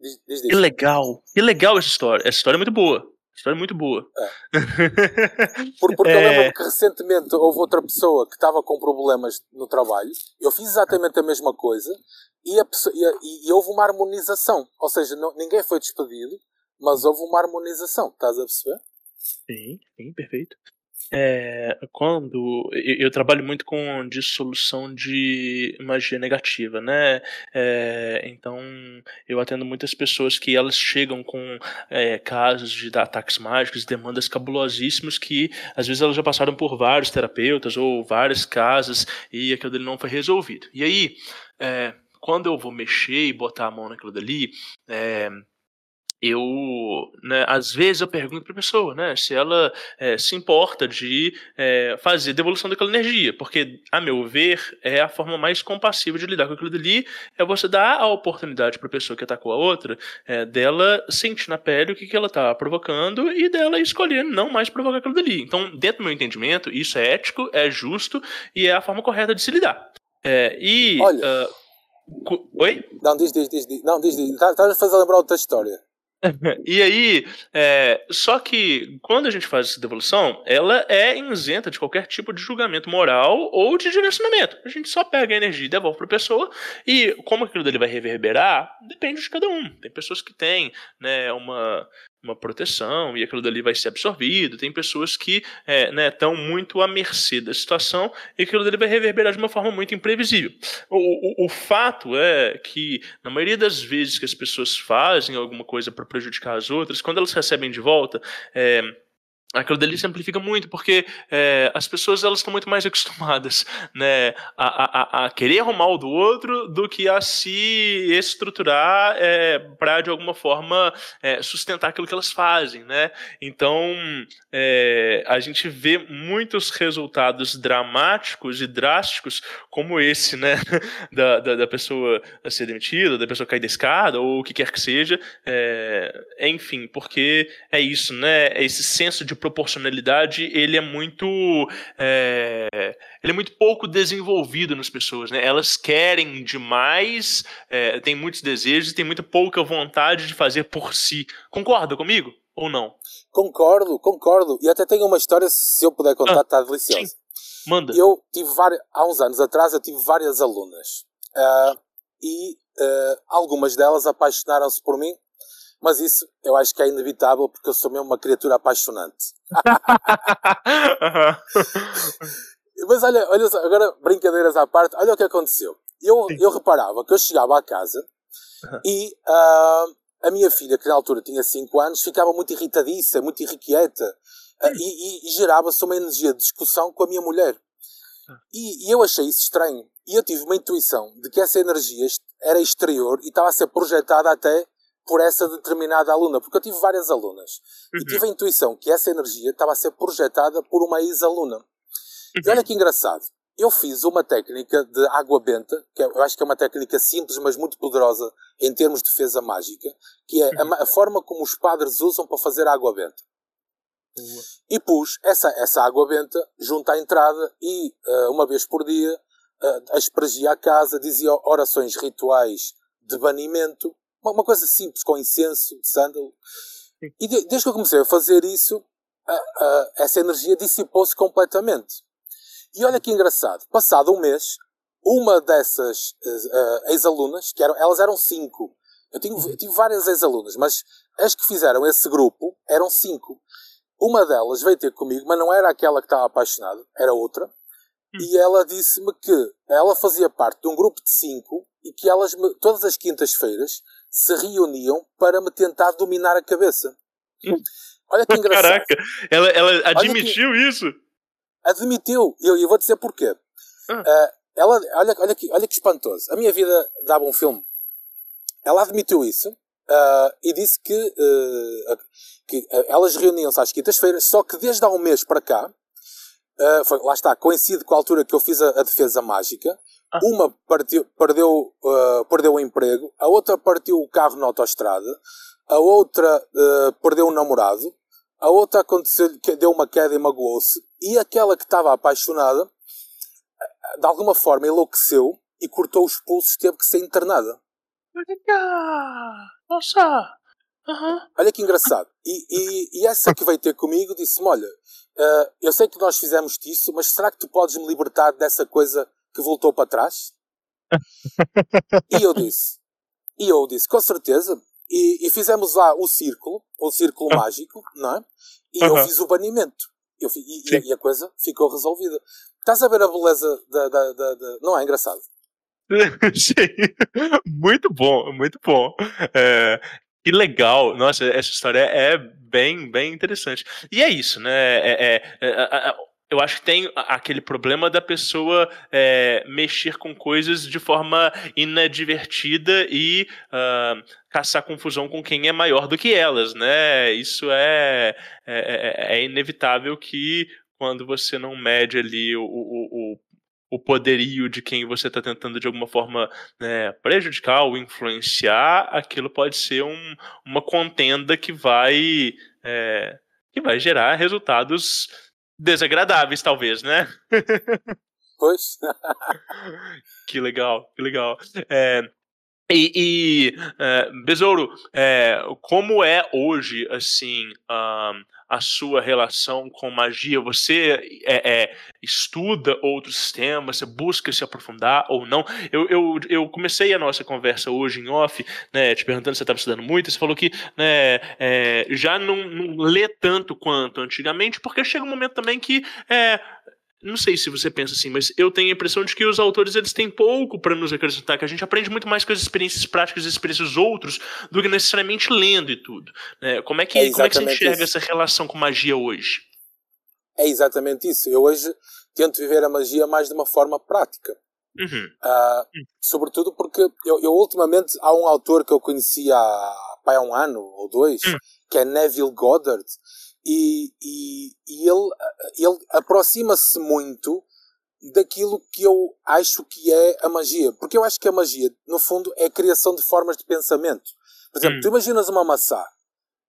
diz, diz, diz. que legal. Que legal essa história. Essa história é muito boa. História muito boa. É. Por, porque é... eu lembro que recentemente houve outra pessoa que estava com problemas no trabalho. Eu fiz exatamente a mesma coisa e, a pessoa, e, e houve uma harmonização. Ou seja, não, ninguém foi despedido, mas houve uma harmonização. Estás a perceber? Sim, sim, perfeito. É, quando eu, trabalho muito com dissolução de magia negativa, né? É, então eu atendo muitas pessoas que elas chegam com é, casos de ataques mágicos, demandas cabulosíssimas que às vezes elas já passaram por vários terapeutas ou várias casas e aquilo dele não foi resolvido. E aí, quando eu vou mexer e botar a mão naquilo dali, eu, né, às vezes eu pergunto para a pessoa, né, se ela é, se importa de é, fazer devolução daquela energia, porque, a meu ver, é a forma mais compassiva de lidar com aquilo dali, é você dar a oportunidade para a pessoa que atacou a outra, é, dela sentir na pele o que, que ela está provocando e dela escolher não mais provocar aquilo dali. Então, dentro do meu entendimento, isso é ético, é justo e é a forma correta de se lidar. É, e... Olha... Uh, Oi? Não, diz, diz, diz, diz. Não, diz, diz. Estás a fazer lembrar outra história. e aí, é, só que quando a gente faz essa devolução, ela é isenta de qualquer tipo de julgamento moral ou de direcionamento. A gente só pega a energia e devolve para a pessoa, e como aquilo dele vai reverberar, depende de cada um. Tem pessoas que têm né, uma, uma proteção e aquilo dali vai ser absorvido. Tem pessoas que estão é, né, muito à mercê da situação e aquilo dali vai reverberar de uma forma muito imprevisível. O, o, o fato é que, na maioria das vezes que as pessoas fazem alguma coisa para prejudicar as outras, quando elas recebem de volta, é, aquilo dali simplifica muito, porque é, as pessoas elas estão muito mais acostumadas né, a, a, a, querer arrumar o do outro do que a se estruturar é, para, de alguma forma, é, sustentar aquilo que elas fazem. Né? Então, é, a gente vê muitos resultados dramáticos e drásticos como esse, né? da, da, da pessoa ser demitida, da pessoa cair da escada, ou o que quer que seja. É, enfim, porque é isso, né? É esse senso de proporcionalidade ele é muito é, ele é muito pouco desenvolvido nas pessoas, né? Elas querem demais, é, têm muitos desejos e têm muito pouca vontade de fazer por si. Concorda comigo ou não? Concordo, concordo. E até tenho uma história, se eu puder contar, está ah, deliciosa. Sim. Manda. Eu tive várias, há uns anos atrás, eu tive várias alunas. Uh, e uh, algumas delas apaixonaram-se por mim mas isso eu acho que é inevitável porque eu sou mesmo uma criatura apaixonante. mas olha, olha só, agora brincadeiras à parte, olha o que aconteceu. Eu, eu reparava que eu chegava à casa e uh, a minha filha, que na altura tinha 5 anos, ficava muito irritadiça, muito irrequieta uh, e, e, e gerava-se uma energia de discussão com a minha mulher. Ah. E, e eu achei isso estranho. E eu tive uma intuição de que essa energia era exterior e estava a ser projetada até por essa determinada aluna, porque eu tive várias alunas uhum. e tive a intuição que essa energia estava a ser projetada por uma ex-aluna. Uhum. E olha que engraçado, eu fiz uma técnica de água benta, que é, eu acho que é uma técnica simples, mas muito poderosa em termos de defesa mágica, que é uhum. a, a, forma como os padres usam para fazer água benta. E pus essa, essa água benta junto à entrada e, uh, uma vez por dia, uh, aspergia a casa, dizia orações rituais de banimento uma, uma coisa simples, com incenso, de sândalo. E de, desde que eu comecei a fazer isso, a, a, essa energia dissipou-se completamente. E olha que engraçado, passado um mês, uma dessas uh, ex-alunas, que eram, elas eram cinco, eu, eu tive várias ex-alunas, mas as que fizeram esse grupo eram cinco. Uma delas veio ter comigo, mas não era aquela que estava apaixonada, era outra. Hum. E ela disse-me que ela fazia parte de um grupo de cinco e que elas, todas as quintas-feiras, se reuniam para me tentar dominar a cabeça. Olha que engraçado. Caraca, ela, ela admitiu que, isso? Admitiu. E eu, eu vou dizer porquê. Ah. Uh, ela, olha, olha, que, olha que espantoso. A minha vida dava um filme. Ela admitiu isso uh, e disse que, uh, que elas reuniam-se às quintas-feiras, só que desde há um mês para cá, foi, lá está, coincide com a altura que eu fiz a, a defesa mágica, ah. Uma partiu, perdeu, uh, perdeu o emprego, a outra partiu o carro na autoestrada, a outra uh, perdeu o namorado, a outra aconteceu que deu uma queda e magoou-se, e aquela que estava apaixonada, de alguma forma enlouqueceu e cortou os pulsos, teve que ser internada. Nossa! Uhum. Olha que engraçado. E, e, e, essa que veio ter comigo disse-me: Olha, uh, eu sei que nós fizemos isso, mas será que tu podes me libertar dessa coisa que voltou para trás? e eu disse, e eu disse, com certeza. E, e fizemos lá o círculo, o círculo ah. mágico, não é? E eu fiz o banimento. Eu, e, e, a coisa ficou resolvida. Estás a ver a beleza da. da, da, da... Não é engraçado? Muito bom, muito bom. É, que legal, nossa, essa história é bem, bem interessante. E é isso, né? É, é, é, eu acho que tem aquele problema da pessoa é, mexer com coisas de forma inadvertida e uh, caçar confusão com quem é maior do que elas, né? Isso é, é, é, é inevitável que quando você não mede ali o, o, o poderio de quem você está tentando de alguma forma né, prejudicar ou influenciar, aquilo pode ser um, uma contenda que vai é, que vai gerar resultados desagradáveis, talvez, né? Pois. que legal, que legal. É, e, e é, Besouro, é, como é hoje, assim, a sua relação com magia? Você é, é, estuda outros temas, você busca se aprofundar ou não? Eu, eu, eu comecei a nossa conversa hoje em off, né, te perguntando se você estava estudando muito, você falou que né, é, já não, não, lê tanto quanto antigamente, porque chega um momento também que é, não sei se você pensa assim, mas eu tenho a impressão de que os autores eles têm pouco para nos acrescentar, que a gente aprende muito mais com as experiências práticas e experiências outros do que necessariamente lendo e tudo. Né? Como, é que, é como é que você enxerga isso. essa relação com magia hoje? É exatamente isso. Eu hoje tento viver a magia mais de uma forma prática. Uhum. Uh, sobretudo porque eu, eu, ultimamente há um autor que eu conheci há, há um ano ou dois, uhum. que é Neville Goddard, e, e, e ele, ele aproxima-se muito daquilo que eu acho que é a magia. Porque eu acho que a magia, no fundo, é a criação de formas de pensamento. Por exemplo, hum. tu imaginas uma maçã,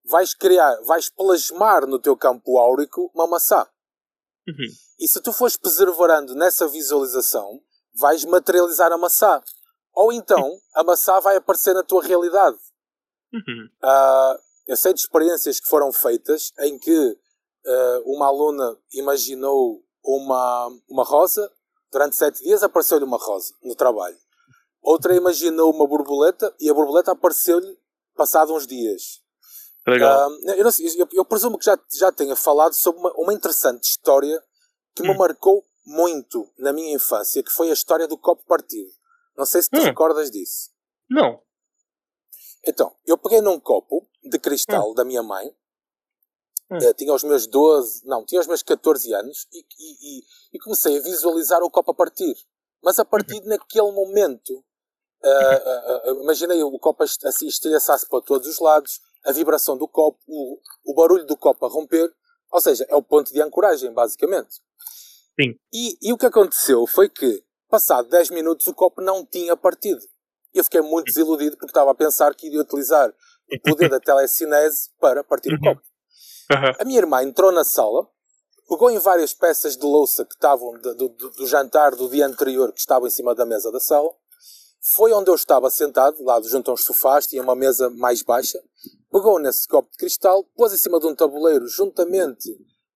vais criar, vais plasmar no teu campo áurico uma maçã. Uhum. E se tu fores perseverando nessa visualização, vais materializar a maçã. Ou então, a maçã vai aparecer na tua realidade. Uhum. Uh, eu sei de experiências que foram feitas em que uh, uma aluna imaginou uma, uma rosa, durante sete dias apareceu-lhe uma rosa no trabalho. Outra imaginou uma borboleta e a borboleta apareceu-lhe passado uns dias. Legal. Uh, eu, sei, eu, eu, presumo que já, já tenha falado sobre uma, uma interessante história que hum. me marcou muito na minha infância, que foi a história do copo partido. Não sei se te hum. recordas disso. Não. Então, eu peguei num copo de cristal hum. da minha mãe. Hum. Uh, tinha os meus 12, não, tinha os meus 14 anos e, e, e, e comecei a visualizar o copo a partir. Mas a partir naquele momento, uh, uh, imaginei o copo assim estilhaçasse para todos os lados, a vibração do copo, o, o barulho do copo a romper, ou seja, é o ponto de ancoragem, basicamente. Sim. E, e o que aconteceu foi que, passado 10 minutos, o copo não tinha partido. Eu fiquei muito desiludido porque estava a pensar que iria utilizar o poder da telecinese para partir o copo. Uhum. A minha irmã entrou na sala, pegou em várias peças de louça que estavam do, do, do, jantar do dia anterior, que estavam em cima da mesa da sala, foi onde eu estava sentado, lá junto a uns sofás, tinha uma mesa mais baixa, pegou nesse copo de cristal, pôs em cima de um tabuleiro, juntamente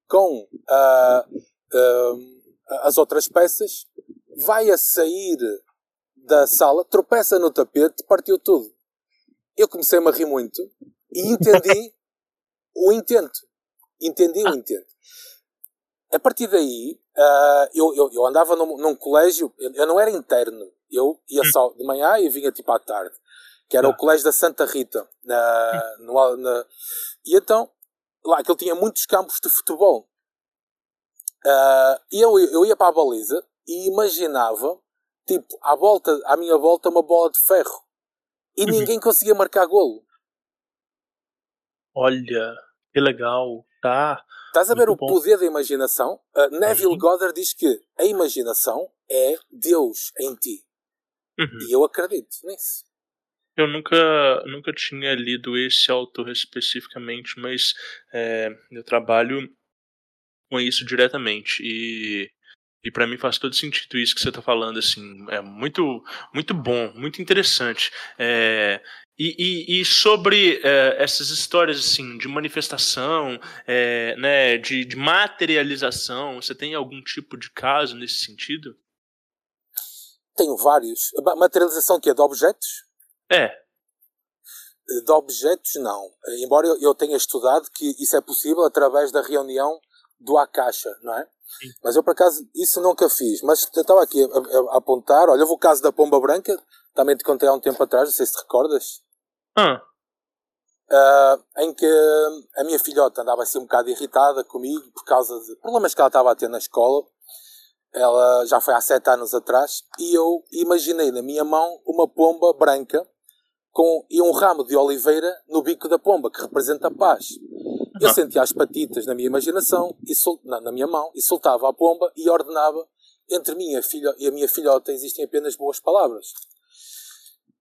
com uh, uh, as outras peças, vai a sair da sala, tropeça no tapete, partiu tudo. Eu comecei a rir muito e entendi o intento. Entendi o intento. A partir daí, uh, eu, eu, eu, andava num, num, colégio, eu não era interno, eu ia só de manhã e vinha tipo à tarde, que era o ah. colégio da Santa Rita. Na, no, na, e então, lá que ele tinha muitos campos de futebol. Uh, e eu, eu ia para a baliza e imaginava tipo, à volta, à minha volta, uma bola de ferro. E uhum. ninguém conseguia marcar golo. Olha, que legal. Tá. Estás a ver Muito o bom. poder da imaginação? Uh, Neville uhum. Goddard diz que a imaginação é Deus em ti. Uhum. E eu acredito nisso. Eu nunca, nunca tinha lido esse autor especificamente, mas é, eu trabalho com isso diretamente. E e para mim faz todo sentido isso que você está falando, assim, é muito, muito bom, muito interessante. É, e, e, e, sobre é, essas histórias assim de manifestação, é, né, de, de, materialização, você tem algum tipo de caso nesse sentido? Tenho vários. Materialização que é de objetos? É. De objetos não. Embora eu tenha estudado que isso é possível através da reunião do Akasha, não é? Sim. Mas eu, por acaso, isso nunca fiz. Mas eu estava aqui a, a, a, apontar. Olha, o caso da Pomba Branca. Também te contei há um tempo atrás. Não sei se te recordas. Ah. uh, em que a minha filhota andava assim um bocado irritada comigo por causa de problemas que ela estava a ter na escola. Ela já foi há sete anos atrás e eu imaginei na minha mão uma pomba branca com, e um ramo de oliveira no bico da pomba, que representa a paz. Eu sentia as patitas na minha imaginação, e sol, na, na, minha mão, e soltava a pomba e ordenava entre mim e a, filha, e a minha filhota existem apenas boas palavras.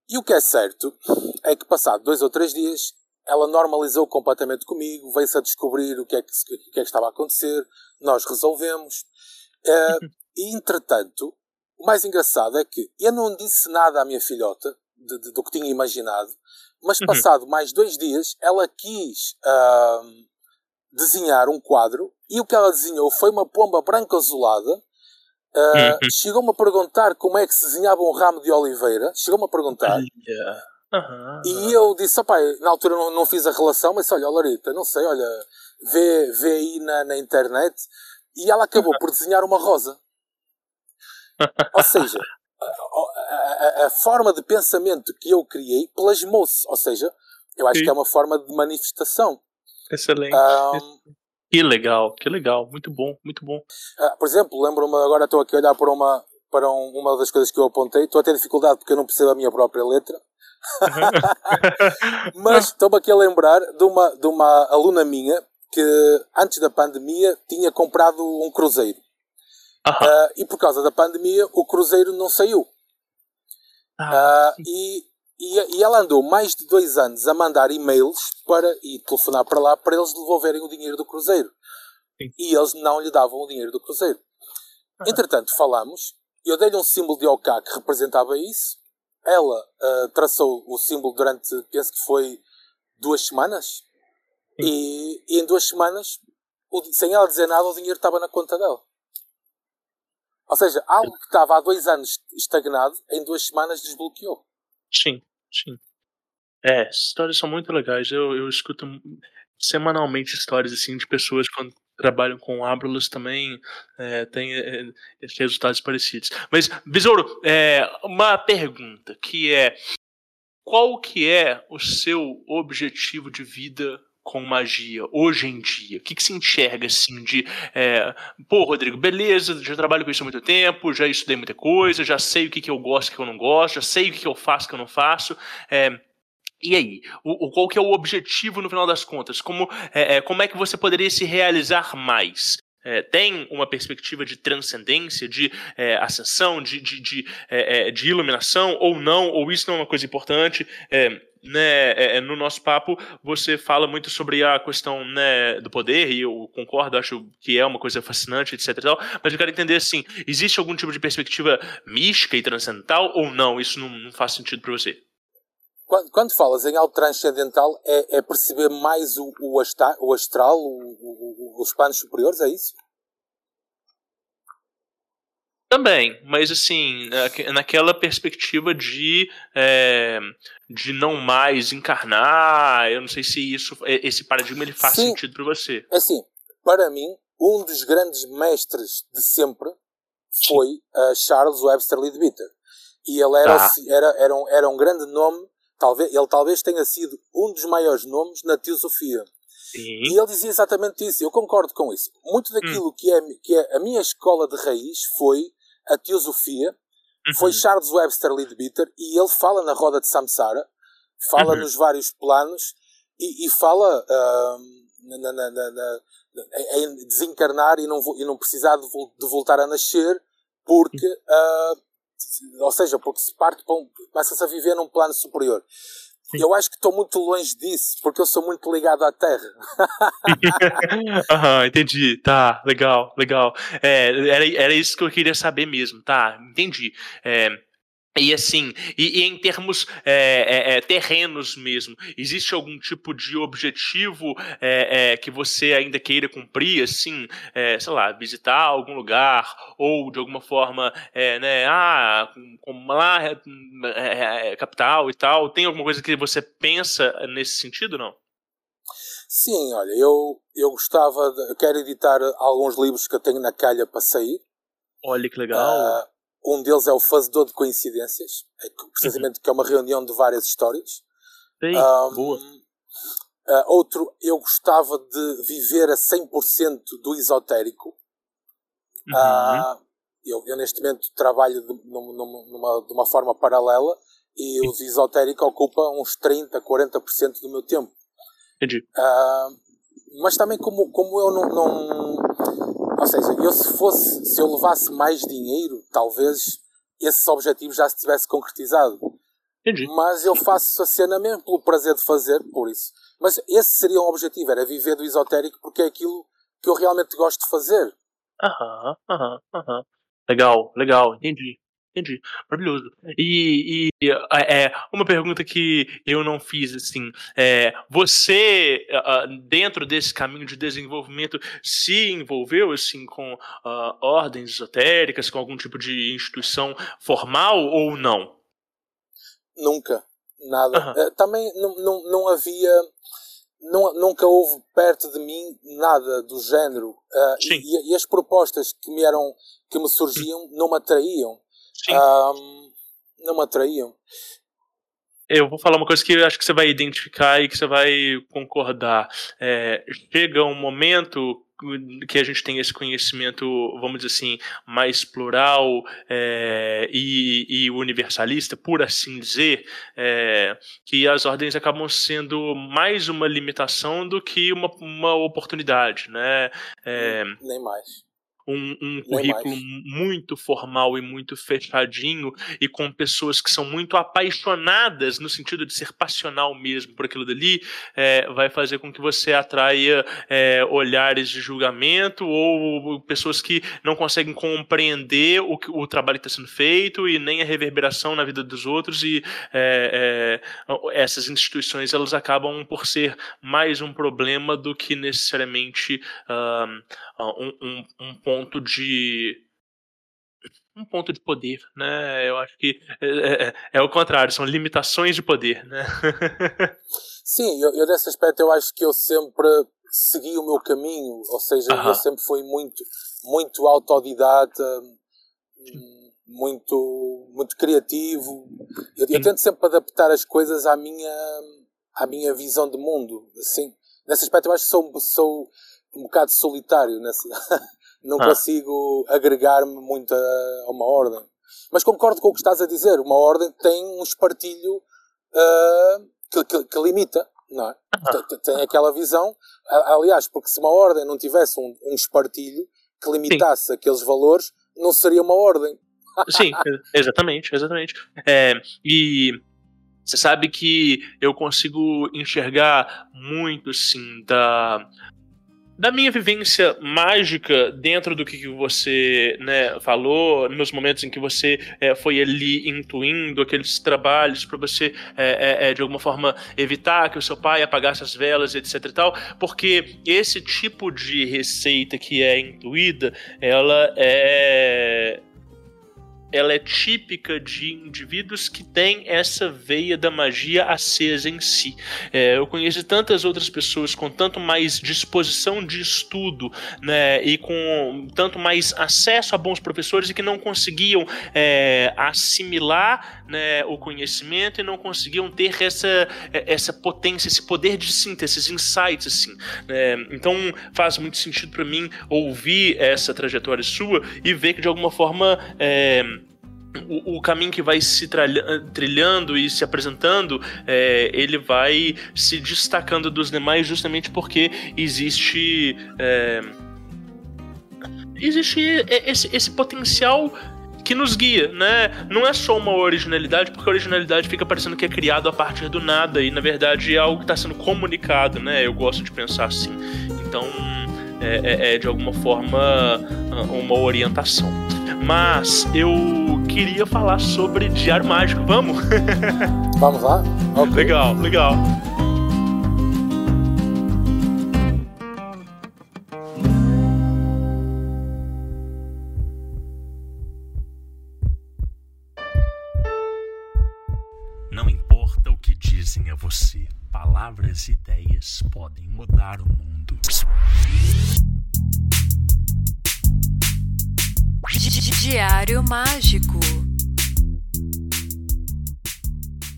E o que é certo é que, passado dois ou três dias, ela normalizou completamente comigo, veio-se a descobrir o que, é que, o que, é que estava a acontecer, nós resolvemos. Uh, e, entretanto, o mais engraçado é que eu não disse nada à minha filhota de, de, do que tinha imaginado, mas uhum. passado uhum. mais dois dias, ela quis uh, desenhar um quadro e o que ela desenhou foi uma pomba branca azulada Uh, Chegou-me a perguntar como é que se desenhava um ramo de oliveira. Chegou-me a perguntar. Uhum. E eu disse, pai, na altura não, não, fiz a relação, mas olha, Larita, não sei, olha, vê, vê aí na, na internet. E ela acabou por desenhar uma rosa. Ou seja, a, a, a, forma de pensamento que eu criei plasmou-se. Ou seja, eu acho Sim. que é uma forma de manifestação. Excelente. Um, que legal, que legal, muito bom, muito bom. Ah, por exemplo, lembro-me, agora estou aqui a olhar para uma, para um, uma das coisas que eu apontei, estou a ter dificuldade porque eu não percebo a minha própria letra. Mas estou-me aqui a lembrar de uma, de uma aluna minha que antes da pandemia tinha comprado um cruzeiro. Uh, e por causa da pandemia o cruzeiro não saiu. Ah, uh, e, e, e, ela andou mais de dois anos a mandar e-mails para, e telefonar para lá para eles devolverem o dinheiro do cruzeiro. Sim. E eles não lhe davam o dinheiro do cruzeiro. Entretanto, falamos, eu dei-lhe um símbolo de OK que representava isso. Ela uh, traçou o símbolo durante, penso que foi duas semanas. E, e, em duas semanas, o, sem ela dizer nada, o dinheiro estava na conta dela. Ou seja, algo que estava há dois anos estagnado, em duas semanas desbloqueou. Sim, sim. É, histórias são muito legais. Eu, eu escuto semanalmente histórias assim de pessoas quando trabalham com Abrolus também é, tem é, resultados parecidos. Mas, Besouro, é, uma pergunta que é qual que é o seu objetivo de vida com magia hoje em dia? O que, que se enxerga assim de é, pô, Rodrigo, beleza, já trabalho com isso há muito tempo, já estudei muita coisa, já sei o que, que eu gosto que eu não gosto, já sei o que, que eu faço que eu não faço. É, e aí, o, o, qual que é o objetivo no final das contas? Como é, é, como é que você poderia se realizar mais? É, tem uma perspectiva de transcendência, de é, ascensão, de, de, de, é, é de, iluminação, ou não, ou isso não é uma coisa importante. É, né, é, no nosso papo, você fala muito sobre a questão né, do poder, e eu concordo, acho que é uma coisa fascinante, etc. mas eu quero entender assim: existe algum tipo de perspectiva mística e transcendental, ou não? Isso não, não faz sentido para você? Quando, quando, falas em algo transcendental, é, é perceber mais o, o, asta, o astral, o, os planos superiores, é isso? Também, mas assim, naquela perspectiva de, é, de não mais encarnar, eu não sei se isso, esse paradigma ele faz Sim. sentido para você. É assim, para mim, um dos grandes mestres de sempre foi uh, Charles Webster Leadbeater. E ele era, tá. era, era, um, era um grande nome Talvez, ele talvez tenha sido um dos maiores nomes na teosofia. Sim. E ele dizia exatamente isso, eu concordo com isso. Muito daquilo hum. que, é, que é a minha escola de raiz foi a teosofia, uhum. foi Charles Webster Leadbeater, e ele fala na roda de Samsara, fala uhum. nos vários planos, e, e fala uh, na, na, na, em desencarnar e não, e não precisar de, de voltar a nascer, porque uh, ou seja, porque se parte um, começa-se a viver num plano superior. Sim. Eu acho que estou muito longe disso, porque eu sou muito ligado à Terra. Aham, entendi. Tá, legal, legal. É, era, era isso que eu queria saber mesmo, tá? Entendi. É, e assim, e, e em termos é, é, terrenos mesmo, existe algum tipo de objetivo é, é que você ainda queira cumprir, assim, é, sei lá, visitar algum lugar, ou de alguma forma, né, ah, como lá, capital e tal, tem alguma coisa que você pensa nesse sentido, não? Sim, olha, eu, eu gostava, de, eu quero editar alguns livros que eu tenho na calha para sair. Olha que legal. Uh, um deles é o Fazedor de Coincidências, é precisamente uhum. que é uma reunião de várias histórias. Sim, um, boa. Uh, outro, eu gostava de viver a 100% do esotérico. Uhum. Uh, eu, eu, neste momento trabalho de, numa, de uma forma paralela e o esotérico ocupa uns 30, 40% do meu tempo. Entendi. Uh, mas também como, como eu não, não, Ou seja, eu se fosse, se eu levasse mais dinheiro, talvez esses objetivos já se tivesse concretizado. Entendi. Mas eu faço a cena mesmo pelo prazer de fazer, por isso. Mas esse seria um objetivo, era viver do esotérico, porque é aquilo que eu realmente gosto de fazer. Aham, aham, aham. Legal, legal, entendi. Entendi, maravilhoso. E, e é, uma pergunta que eu não fiz, assim, é, você, dentro desse caminho de desenvolvimento, se envolveu, assim, com uh, ordens esotéricas, com algum tipo de instituição formal ou não? Nunca, nada. Uhum. Também não, não, não havia não, nunca houve perto de mim nada do género. Uh, e, e, as propostas que me eram que me surgiam não me atraíam. Um, não me atraíam. Eu vou falar uma coisa que eu acho que você vai identificar e que você vai concordar. É, chega um momento que a gente tem esse conhecimento, vamos dizer assim, mais plural é, e, e, universalista, por assim dizer, é, que as ordens acabam sendo mais uma limitação do que uma, uma oportunidade, né? É, Nem mais um, um currículo muito formal e muito fechadinho e com pessoas que são muito apaixonadas no sentido de ser passional mesmo por aquilo dali, é, vai fazer com que você atraia é, olhares de julgamento ou pessoas que não conseguem compreender o, o trabalho que está sendo feito e nem a reverberação na vida dos outros e é, é essas instituições elas acabam por ser mais um problema do que necessariamente um, um, um ponto ponto de um ponto de poder, né? Eu acho que é, é, é, é o contrário, são limitações de poder, né? Sim, eu, eu, desse aspecto eu acho que eu sempre segui o meu caminho, ou seja, uh -huh. eu sempre fui muito, muito autodidata, muito, muito criativo. Eu, eu, tento sempre adaptar as coisas à minha, à minha visão de mundo. Assim, nesse aspecto eu acho que sou, sou um bocado solitário nessa não ah. consigo agregar-me muito a, a, uma ordem. Mas concordo com o que estás a dizer. Uma ordem tem um espartilho uh, que, que, que, limita, não é? Ah. Tem, aquela visão. Aliás, porque se uma ordem não tivesse um, um espartilho que limitasse Sim. aqueles valores, não seria uma ordem. Sim, exatamente, exatamente. É, e você sabe que eu consigo enxergar muito, sim, da, da minha vivência mágica dentro do que você né, falou, nos momentos em que você é, foi ali intuindo aqueles trabalhos para você, é, é, de alguma forma, evitar que o seu pai apagasse as velas, etc e tal, porque esse tipo de receita que é intuída, ela é ela é típica de indivíduos que têm essa veia da magia acesa em si. É, eu conheço tantas outras pessoas com tanto mais disposição de estudo, né, e com tanto mais acesso a bons professores e que não conseguiam é, assimilar né, o conhecimento e não conseguiam ter essa, essa potência, esse poder de síntese, esses insights, assim. Né? Então faz muito sentido para mim ouvir essa trajetória sua e ver que de alguma forma é, o, o, caminho que vai se trilhando e se apresentando, é, ele vai se destacando dos demais justamente porque existe. É, existe esse, esse potencial que nos guia, né? Não é só uma originalidade, porque a originalidade fica parecendo que é criado a partir do nada e na verdade é algo que está sendo comunicado, né? Eu gosto de pensar assim. Então é, é, é de alguma forma uma orientação. Mas eu queria falar sobre Diário Mágico. Vamos? Vamos lá? Okay. Legal, legal. Não importa o que dizem a você, palavras e ideias podem mudar o mundo. Diário Mágico.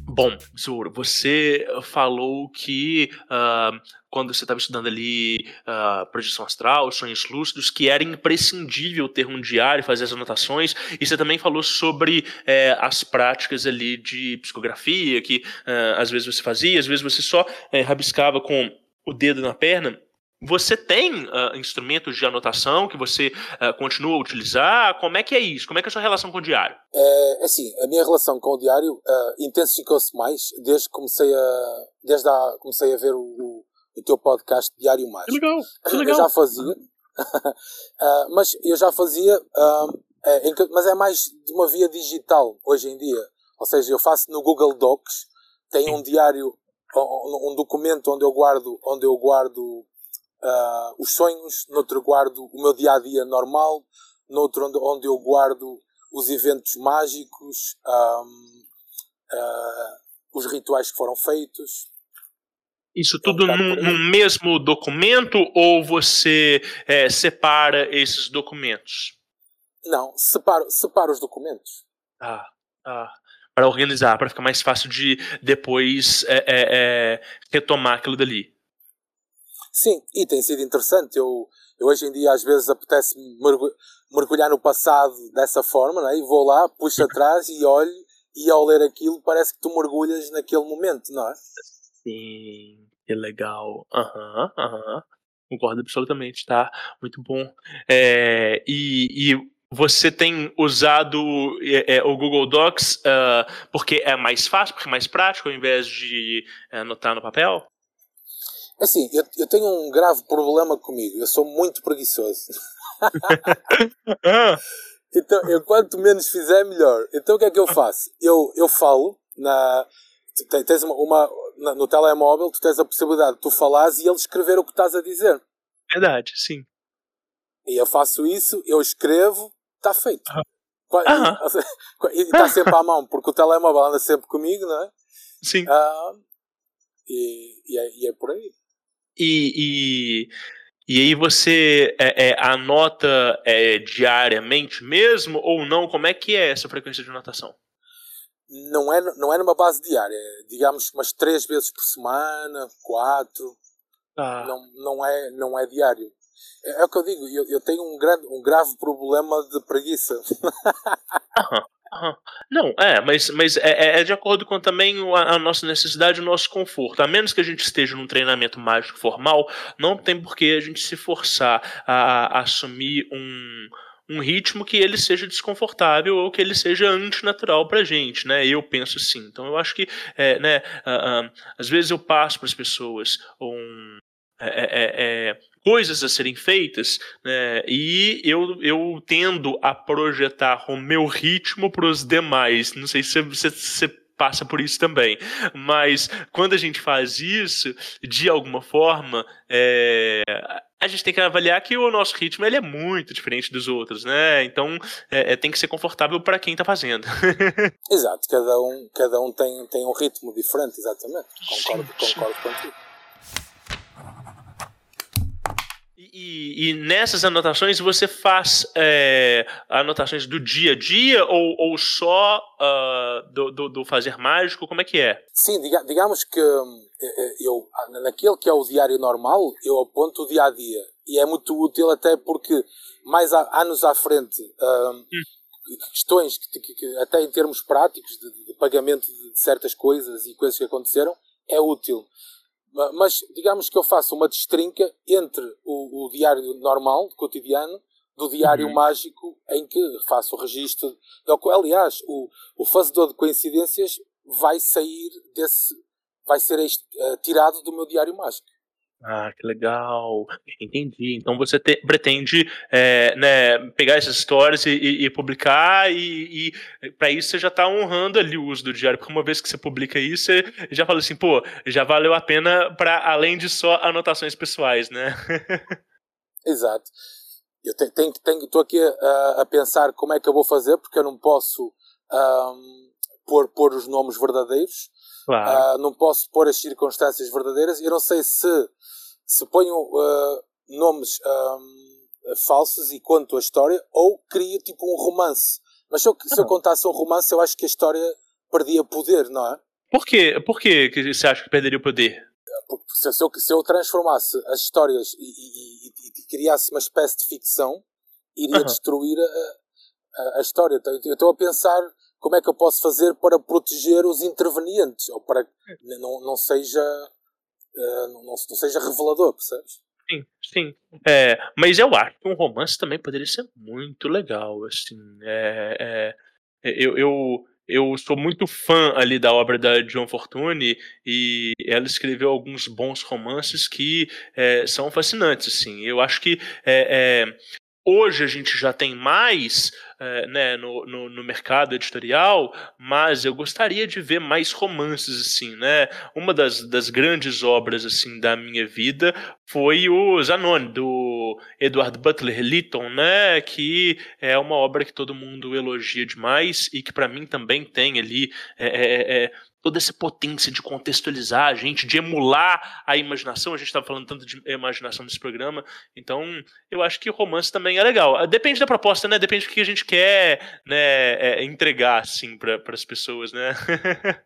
Bom, Zoro, você falou que uh, quando você estava estudando ali uh, projeção astral, sonhos lúcidos, que era imprescindível ter um diário, fazer as anotações, e você também falou sobre eh, as práticas ali de psicografia, que uh, às vezes você fazia, às vezes você só eh, rabiscava com o dedo na perna. Você tem uh, instrumentos de anotação que você uh, continua a utilizar? Como é que é isso? Como é que é a sua relação com o diário? É, assim, a minha relação com o diário uh, intensificou-se mais desde que comecei a, desde a, comecei a ver o, o, o teu podcast Diário Mais. Que legal, que legal. Eu já fazia, mas eu já fazia, é, mas é mais de uma via digital hoje em dia. Ou seja, eu faço no Google Docs, tem um diário, um, um documento onde eu guardo, onde eu guardo uh, os sonhos, noutro guardo o meu dia a dia normal, noutro onde, onde eu guardo os eventos mágicos, um, uh, os rituais que foram feitos. Isso tudo num, num, mesmo documento ou você é, separa esses documentos? Não, separo, separo os documentos. Ah, ah para organizar, para ficar mais fácil de depois é, é, é, retomar aquilo dali. Sim, e tem sido interessante. Eu, eu hoje em dia às vezes apetece-me mergulhar no passado dessa forma, não é? e vou lá, puxo atrás e olho, e ao ler aquilo parece que tu mergulhas naquele momento, não é? Sim, que legal. Aham, uhum, aham. Uhum. Concordo absolutamente, tá? Muito bom. É, e, e você tem usado é, é, o Google Docs uh, porque é mais fácil, porque é mais prático, ao invés de é, anotar no papel? Assim, eu, eu tenho um grave problema comigo. Eu sou muito preguiçoso. então, eu quanto menos fizer, melhor. Então, o que é que eu faço? Eu, eu falo na. Tens uma, uma na, no telemóvel, tu tens a possibilidade de tu falares e ele escrever o que estás a dizer. Verdade, sim. E eu faço isso, eu escrevo, está feito. E está sempre à mão, porque o telemóvel anda sempre comigo, não é? Sim. Ah, e, e, é, e é por aí. E, e, e aí você é, é, anota é, diariamente mesmo ou não? Como é que é essa frequência de anotação? Não é, não é numa base diária, é, digamos umas três vezes por semana, quatro. Ah. Não, não, é, não é diário. É, é, o que eu digo, eu, eu tenho um, grande, um grave problema de preguiça. Não, é, mas, mas é, é, é, de acordo com também a, a, nossa necessidade e o nosso conforto. A menos que a gente esteja num treinamento mágico formal, não tem por que a gente se forçar a, a assumir um, um ritmo que ele seja desconfortável ou que ele seja antinatural pra gente, né? Eu penso assim. Então eu acho que, é, né, uh, uh, às vezes eu passo para as pessoas um, é, é, é, coisas a serem feitas, né, e eu, eu tendo a projetar o meu ritmo para os demais. Não sei se você passa por isso também. Mas quando a gente faz isso, de alguma forma, é, a gente tem que avaliar que o nosso ritmo ele é muito diferente dos outros, né? Então é, é tem que ser confortável para quem está fazendo. Exato, cada um, cada um tem, tem um ritmo diferente, exatamente. Concordo, sim, concordo contigo. E, e, nessas anotações você faz é, anotações do dia a dia ou, ou só uh, do, do, do, fazer mágico? Como é que é? Sim, diga, digamos que hum, eu, naquele que é o diário normal, eu aponto o dia a dia. E é muito útil até porque mais há, anos à frente, um, hum. questões que, que, que, até em termos práticos de, de pagamento de certas coisas e coisas que aconteceram, é útil. Mas digamos que eu faço uma destrinca entre o, o diário normal, cotidiano, do diário uhum. mágico, em que faço o registro. Aliás, o, o fazedor de coincidências vai sair desse. vai ser este, uh, tirado do meu diário mágico. Ah, que legal. Entendi. Então você te, pretende é, né, pegar essas histórias e, e, e publicar, e, e para isso você já está honrando ali o uso do diário, porque uma vez que você publica isso, você já fala assim, pô, já valeu a pena para além de só anotações pessoais, né? Exato. Eu tenho, tenho, tenho, estou aqui a, a, pensar como é que eu vou fazer, porque eu não posso um, pôr, pôr os nomes verdadeiros. Claro. Uh, não posso pôr as circunstâncias verdadeiras. Eu não sei se, se ponho uh, nomes um, falsos e conto a história ou crio tipo um romance. Mas se eu, se eu contasse um romance, eu acho que a história perdia poder, não é? Por quê? Por quê que você acha que perderia o poder? Se, se, eu, se eu transformasse as histórias e, e, e, e criasse uma espécie de ficção, iria destruir a, a, a história. Então, eu estou a pensar como é que eu posso fazer para proteger os intervenientes, ou para que não, não seja uh, não, não, seja revelador, percebes? Sim, sim. É, mas eu acho que um romance também poderia ser muito legal, assim. É, é, eu, eu, eu sou muito fã ali da obra da John Fortune e ela escreveu alguns bons romances que é, são fascinantes, assim. Eu acho que é, é, Hoje a gente já tem mais é, né, no, no, no, mercado editorial, mas eu gostaria de ver mais romances assim, né? Uma das, das grandes obras assim da minha vida foi o Zanon do Edward Butler Lytton, né? Que é uma obra que todo mundo elogia demais e que para mim também tem ali é, é, é toda essa potência de contextualizar a gente, de emular a imaginação. A gente estava falando tanto de imaginação nesse programa, então eu acho que o romance também é legal. Ah, depende da proposta, né? Depende do que a gente quer né, é, entregar assim para as pessoas, né?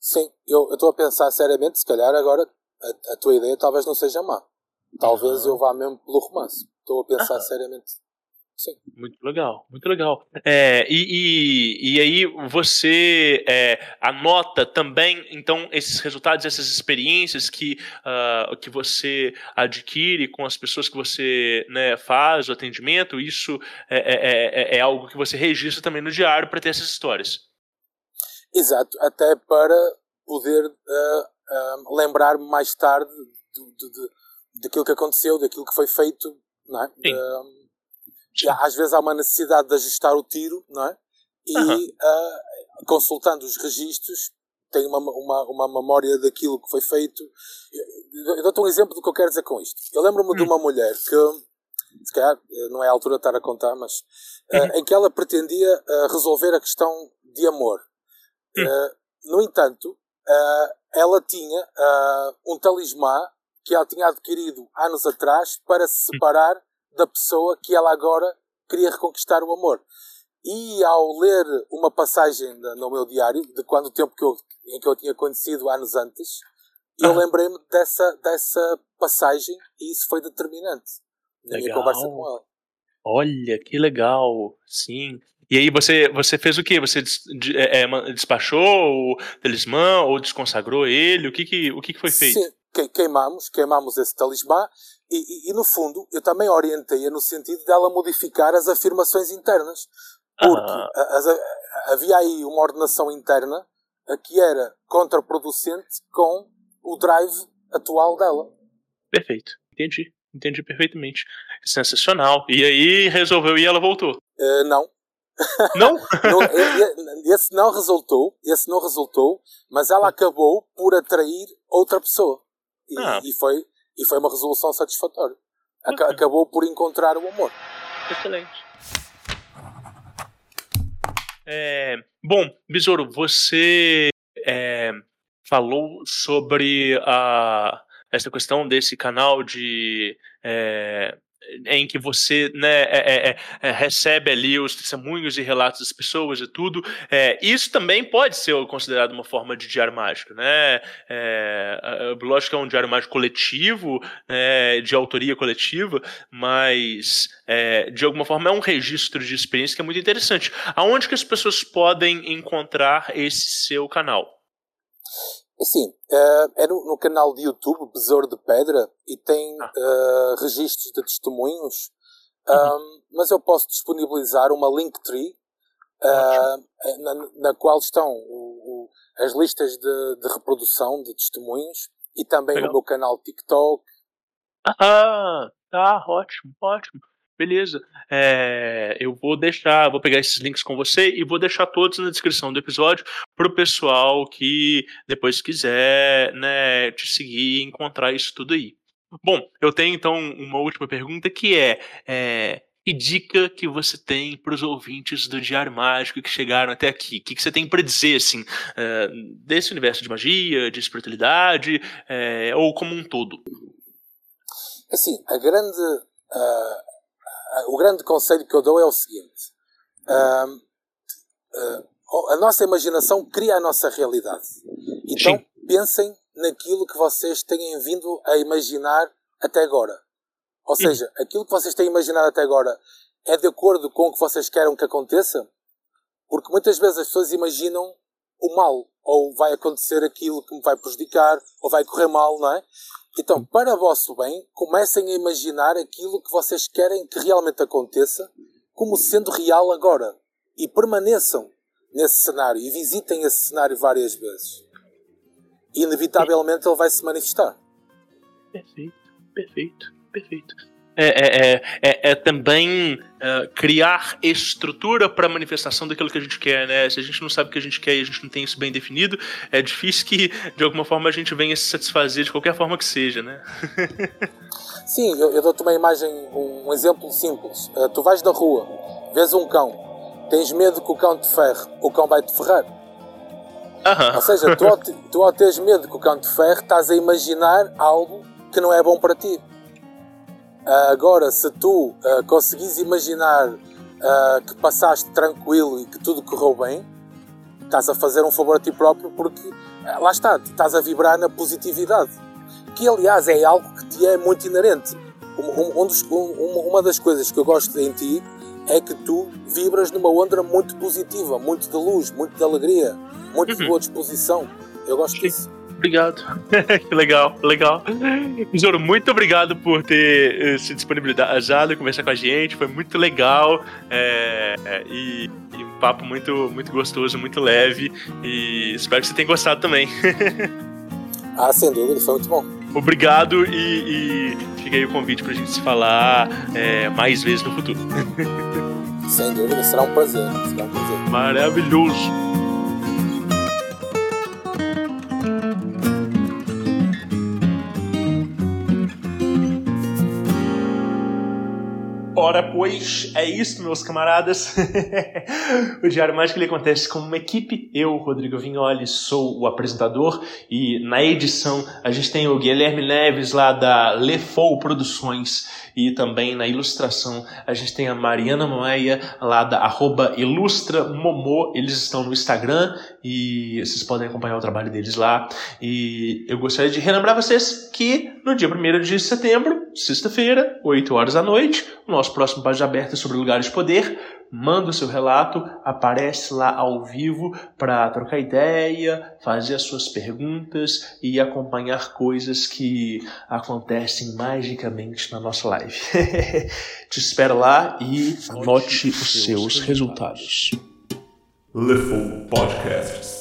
Sim, eu estou a pensar seriamente, se calhar agora a, a, tua ideia talvez não seja má. Talvez uhum. eu vá mesmo pelo romance. Estou a pensar uhum. seriamente. Sim. Muito legal, muito legal. É, e, e, e, aí você é, anota também, então, esses resultados, essas experiências que, uh, que você adquire com as pessoas que você né, faz o atendimento, isso é, é, é, é algo que você registra também no diário para ter essas histórias. Exato, até para poder uh, uh, lembrar mais tarde do, do, daquilo que aconteceu, daquilo que foi feito, não é? Sim às vezes há uma necessidade de ajustar o tiro, não é? E uhum. uh, consultando os registros, tem uma, uma, uma memória daquilo que foi feito. Eu dou-te um exemplo do que eu quero dizer com isto. Eu lembro-me de hum. uma mulher que, se calhar não é a altura de estar a contar, mas uh, em que ela pretendia uh, resolver a questão de amor. Uh, no entanto, ela tinha um talismã que ela tinha adquirido anos atrás para se hum. separar da pessoa que ela agora queria reconquistar o amor. E ao ler uma passagem no meu diário, de quando o tempo que eu, em que eu tinha conhecido anos antes, eu lembrei-me dessa, dessa passagem e isso foi determinante na legal. minha conversa com ela. Olha, que legal, sim. E aí você, você fez o quê? Você é, é, despachou o talismã ou desconsagrou ele? O que, que, o que, que foi feito? Sim, queimamos, queimamos esse talismã e, e, e, no fundo eu também orientei-a no sentido dela modificar as afirmações internas. Porque ah. a, a, havia aí uma ordenação interna que era contraproducente com o drive atual dela. Perfeito, entendi, entendi perfeitamente. Sensacional. E aí resolveu e ela voltou? Uh, não. Não? não? Esse não resultou, esse não resultou, mas ela acabou por atrair outra pessoa. E, ah. e, foi, e foi uma resolução satisfatória. Acabou por encontrar o amor. Excelente. É, bom, Besouro, você é, falou sobre a, essa questão desse canal de é, em que você né, é, é, é, recebe ali os testemunhos e relatos das pessoas e tudo, é, isso também pode ser considerado uma forma de diário mágico, né? É, lógico que é um diário mágico coletivo, né, de autoria coletiva, mas é, de alguma forma é um registro de experiência que é muito interessante. Aonde que as pessoas podem encontrar esse seu canal? Sim, uh, é no, no, canal de YouTube Besouro de Pedra e tem uh, registros de testemunhos, uhum. mas eu posso disponibilizar uma Linktree uh, na, na, qual estão o, o, as listas de, de, reprodução de testemunhos e também Legal. o meu canal TikTok. Ah, tá, ótimo, ótimo. Beleza. É, eu vou deixar, vou pegar esses links com você e vou deixar todos na descrição do episódio para o pessoal que depois quiser né, te seguir e encontrar isso tudo aí. Bom, eu tenho então uma última pergunta que é, é que dica que você tem para os ouvintes do Diário Mágico que chegaram até aqui? O que, que você tem para dizer assim é, desse universo de magia, de espiritualidade é, ou como um todo? Assim, a grande uh, o grande conselho que eu dou é o seguinte: uh, a nossa imaginação cria a nossa realidade. Então Sim. pensem naquilo que vocês têm vindo a imaginar até agora. Ou seja, aquilo que vocês têm imaginado até agora é de acordo com o que vocês querem que aconteça? Porque muitas vezes as pessoas imaginam o mal, ou vai acontecer aquilo que me vai prejudicar, ou vai correr mal, não é? Então, para vosso bem, comecem a imaginar aquilo que vocês querem que realmente aconteça como sendo real agora. E permaneçam nesse cenário e visitem esse cenário várias vezes. Inevitavelmente ele vai se manifestar. Perfeito, perfeito, perfeito. É, é, é, é, é também uh, criar estrutura para a manifestação daquilo que a gente quer, né? Se a gente não sabe o que a gente quer e a gente não tem isso bem definido, é difícil que de alguma forma a gente venha se satisfazer de qualquer forma que seja, né? Sim, eu, eu dou-te uma imagem, um, um exemplo simples. Uh, tu vais da rua, vês um cão, tens medo que o cão te ferre, o cão vai te ferrar. Ou seja, tu ao, tu ao teres medo que o cão te ferre, estás a imaginar algo que não é bom para ti. Uh, agora, se tu uh, conseguis imaginar uh, que passaste tranquilo e que tudo correu bem, estás a fazer um favor a ti próprio porque lá está, estás a vibrar na positividade. Que aliás é algo que te é muito inerente. Um, um dos, um, uma das coisas que eu gosto em ti é que tu vibras numa onda muito positiva, muito de luz, muito de alegria, muito uhum. de boa disposição. Eu gosto disso. Obrigado. que legal, legal. Juro, muito obrigado por ter uh, se disponibilizado conversar com a gente. Foi muito legal. É, é, e, e, um papo muito, muito gostoso, muito leve. E espero que você tenha gostado também. ah, sem dúvida, foi muito bom. Obrigado e, e fica aí o convite pra gente se falar é, mais vezes no futuro. Sem dúvida, será um prazer. Será um prazer. Maravilhoso. Ora, pois, é isso, meus camaradas. o Diário Mágico ele acontece como uma equipe. Eu, Rodrigo Vignoli, sou o apresentador e na edição a gente tem o Guilherme Neves lá da Lefou Produções e também na ilustração a gente tem a Mariana Moeia lá da arroba ilustramomô. Eles estão no Instagram e vocês podem acompanhar o trabalho deles lá. E eu gostaria de relembrar vocês que no dia 1 de setembro, sexta-feira, 8 horas da noite, o nosso próximo Página Aberta sobre lugares de poder. Manda o seu relato, aparece lá ao vivo para trocar ideia, fazer as suas perguntas e acompanhar coisas que acontecem magicamente na nossa live. Te espero lá e anote os seus resultados. Leful Podcasts.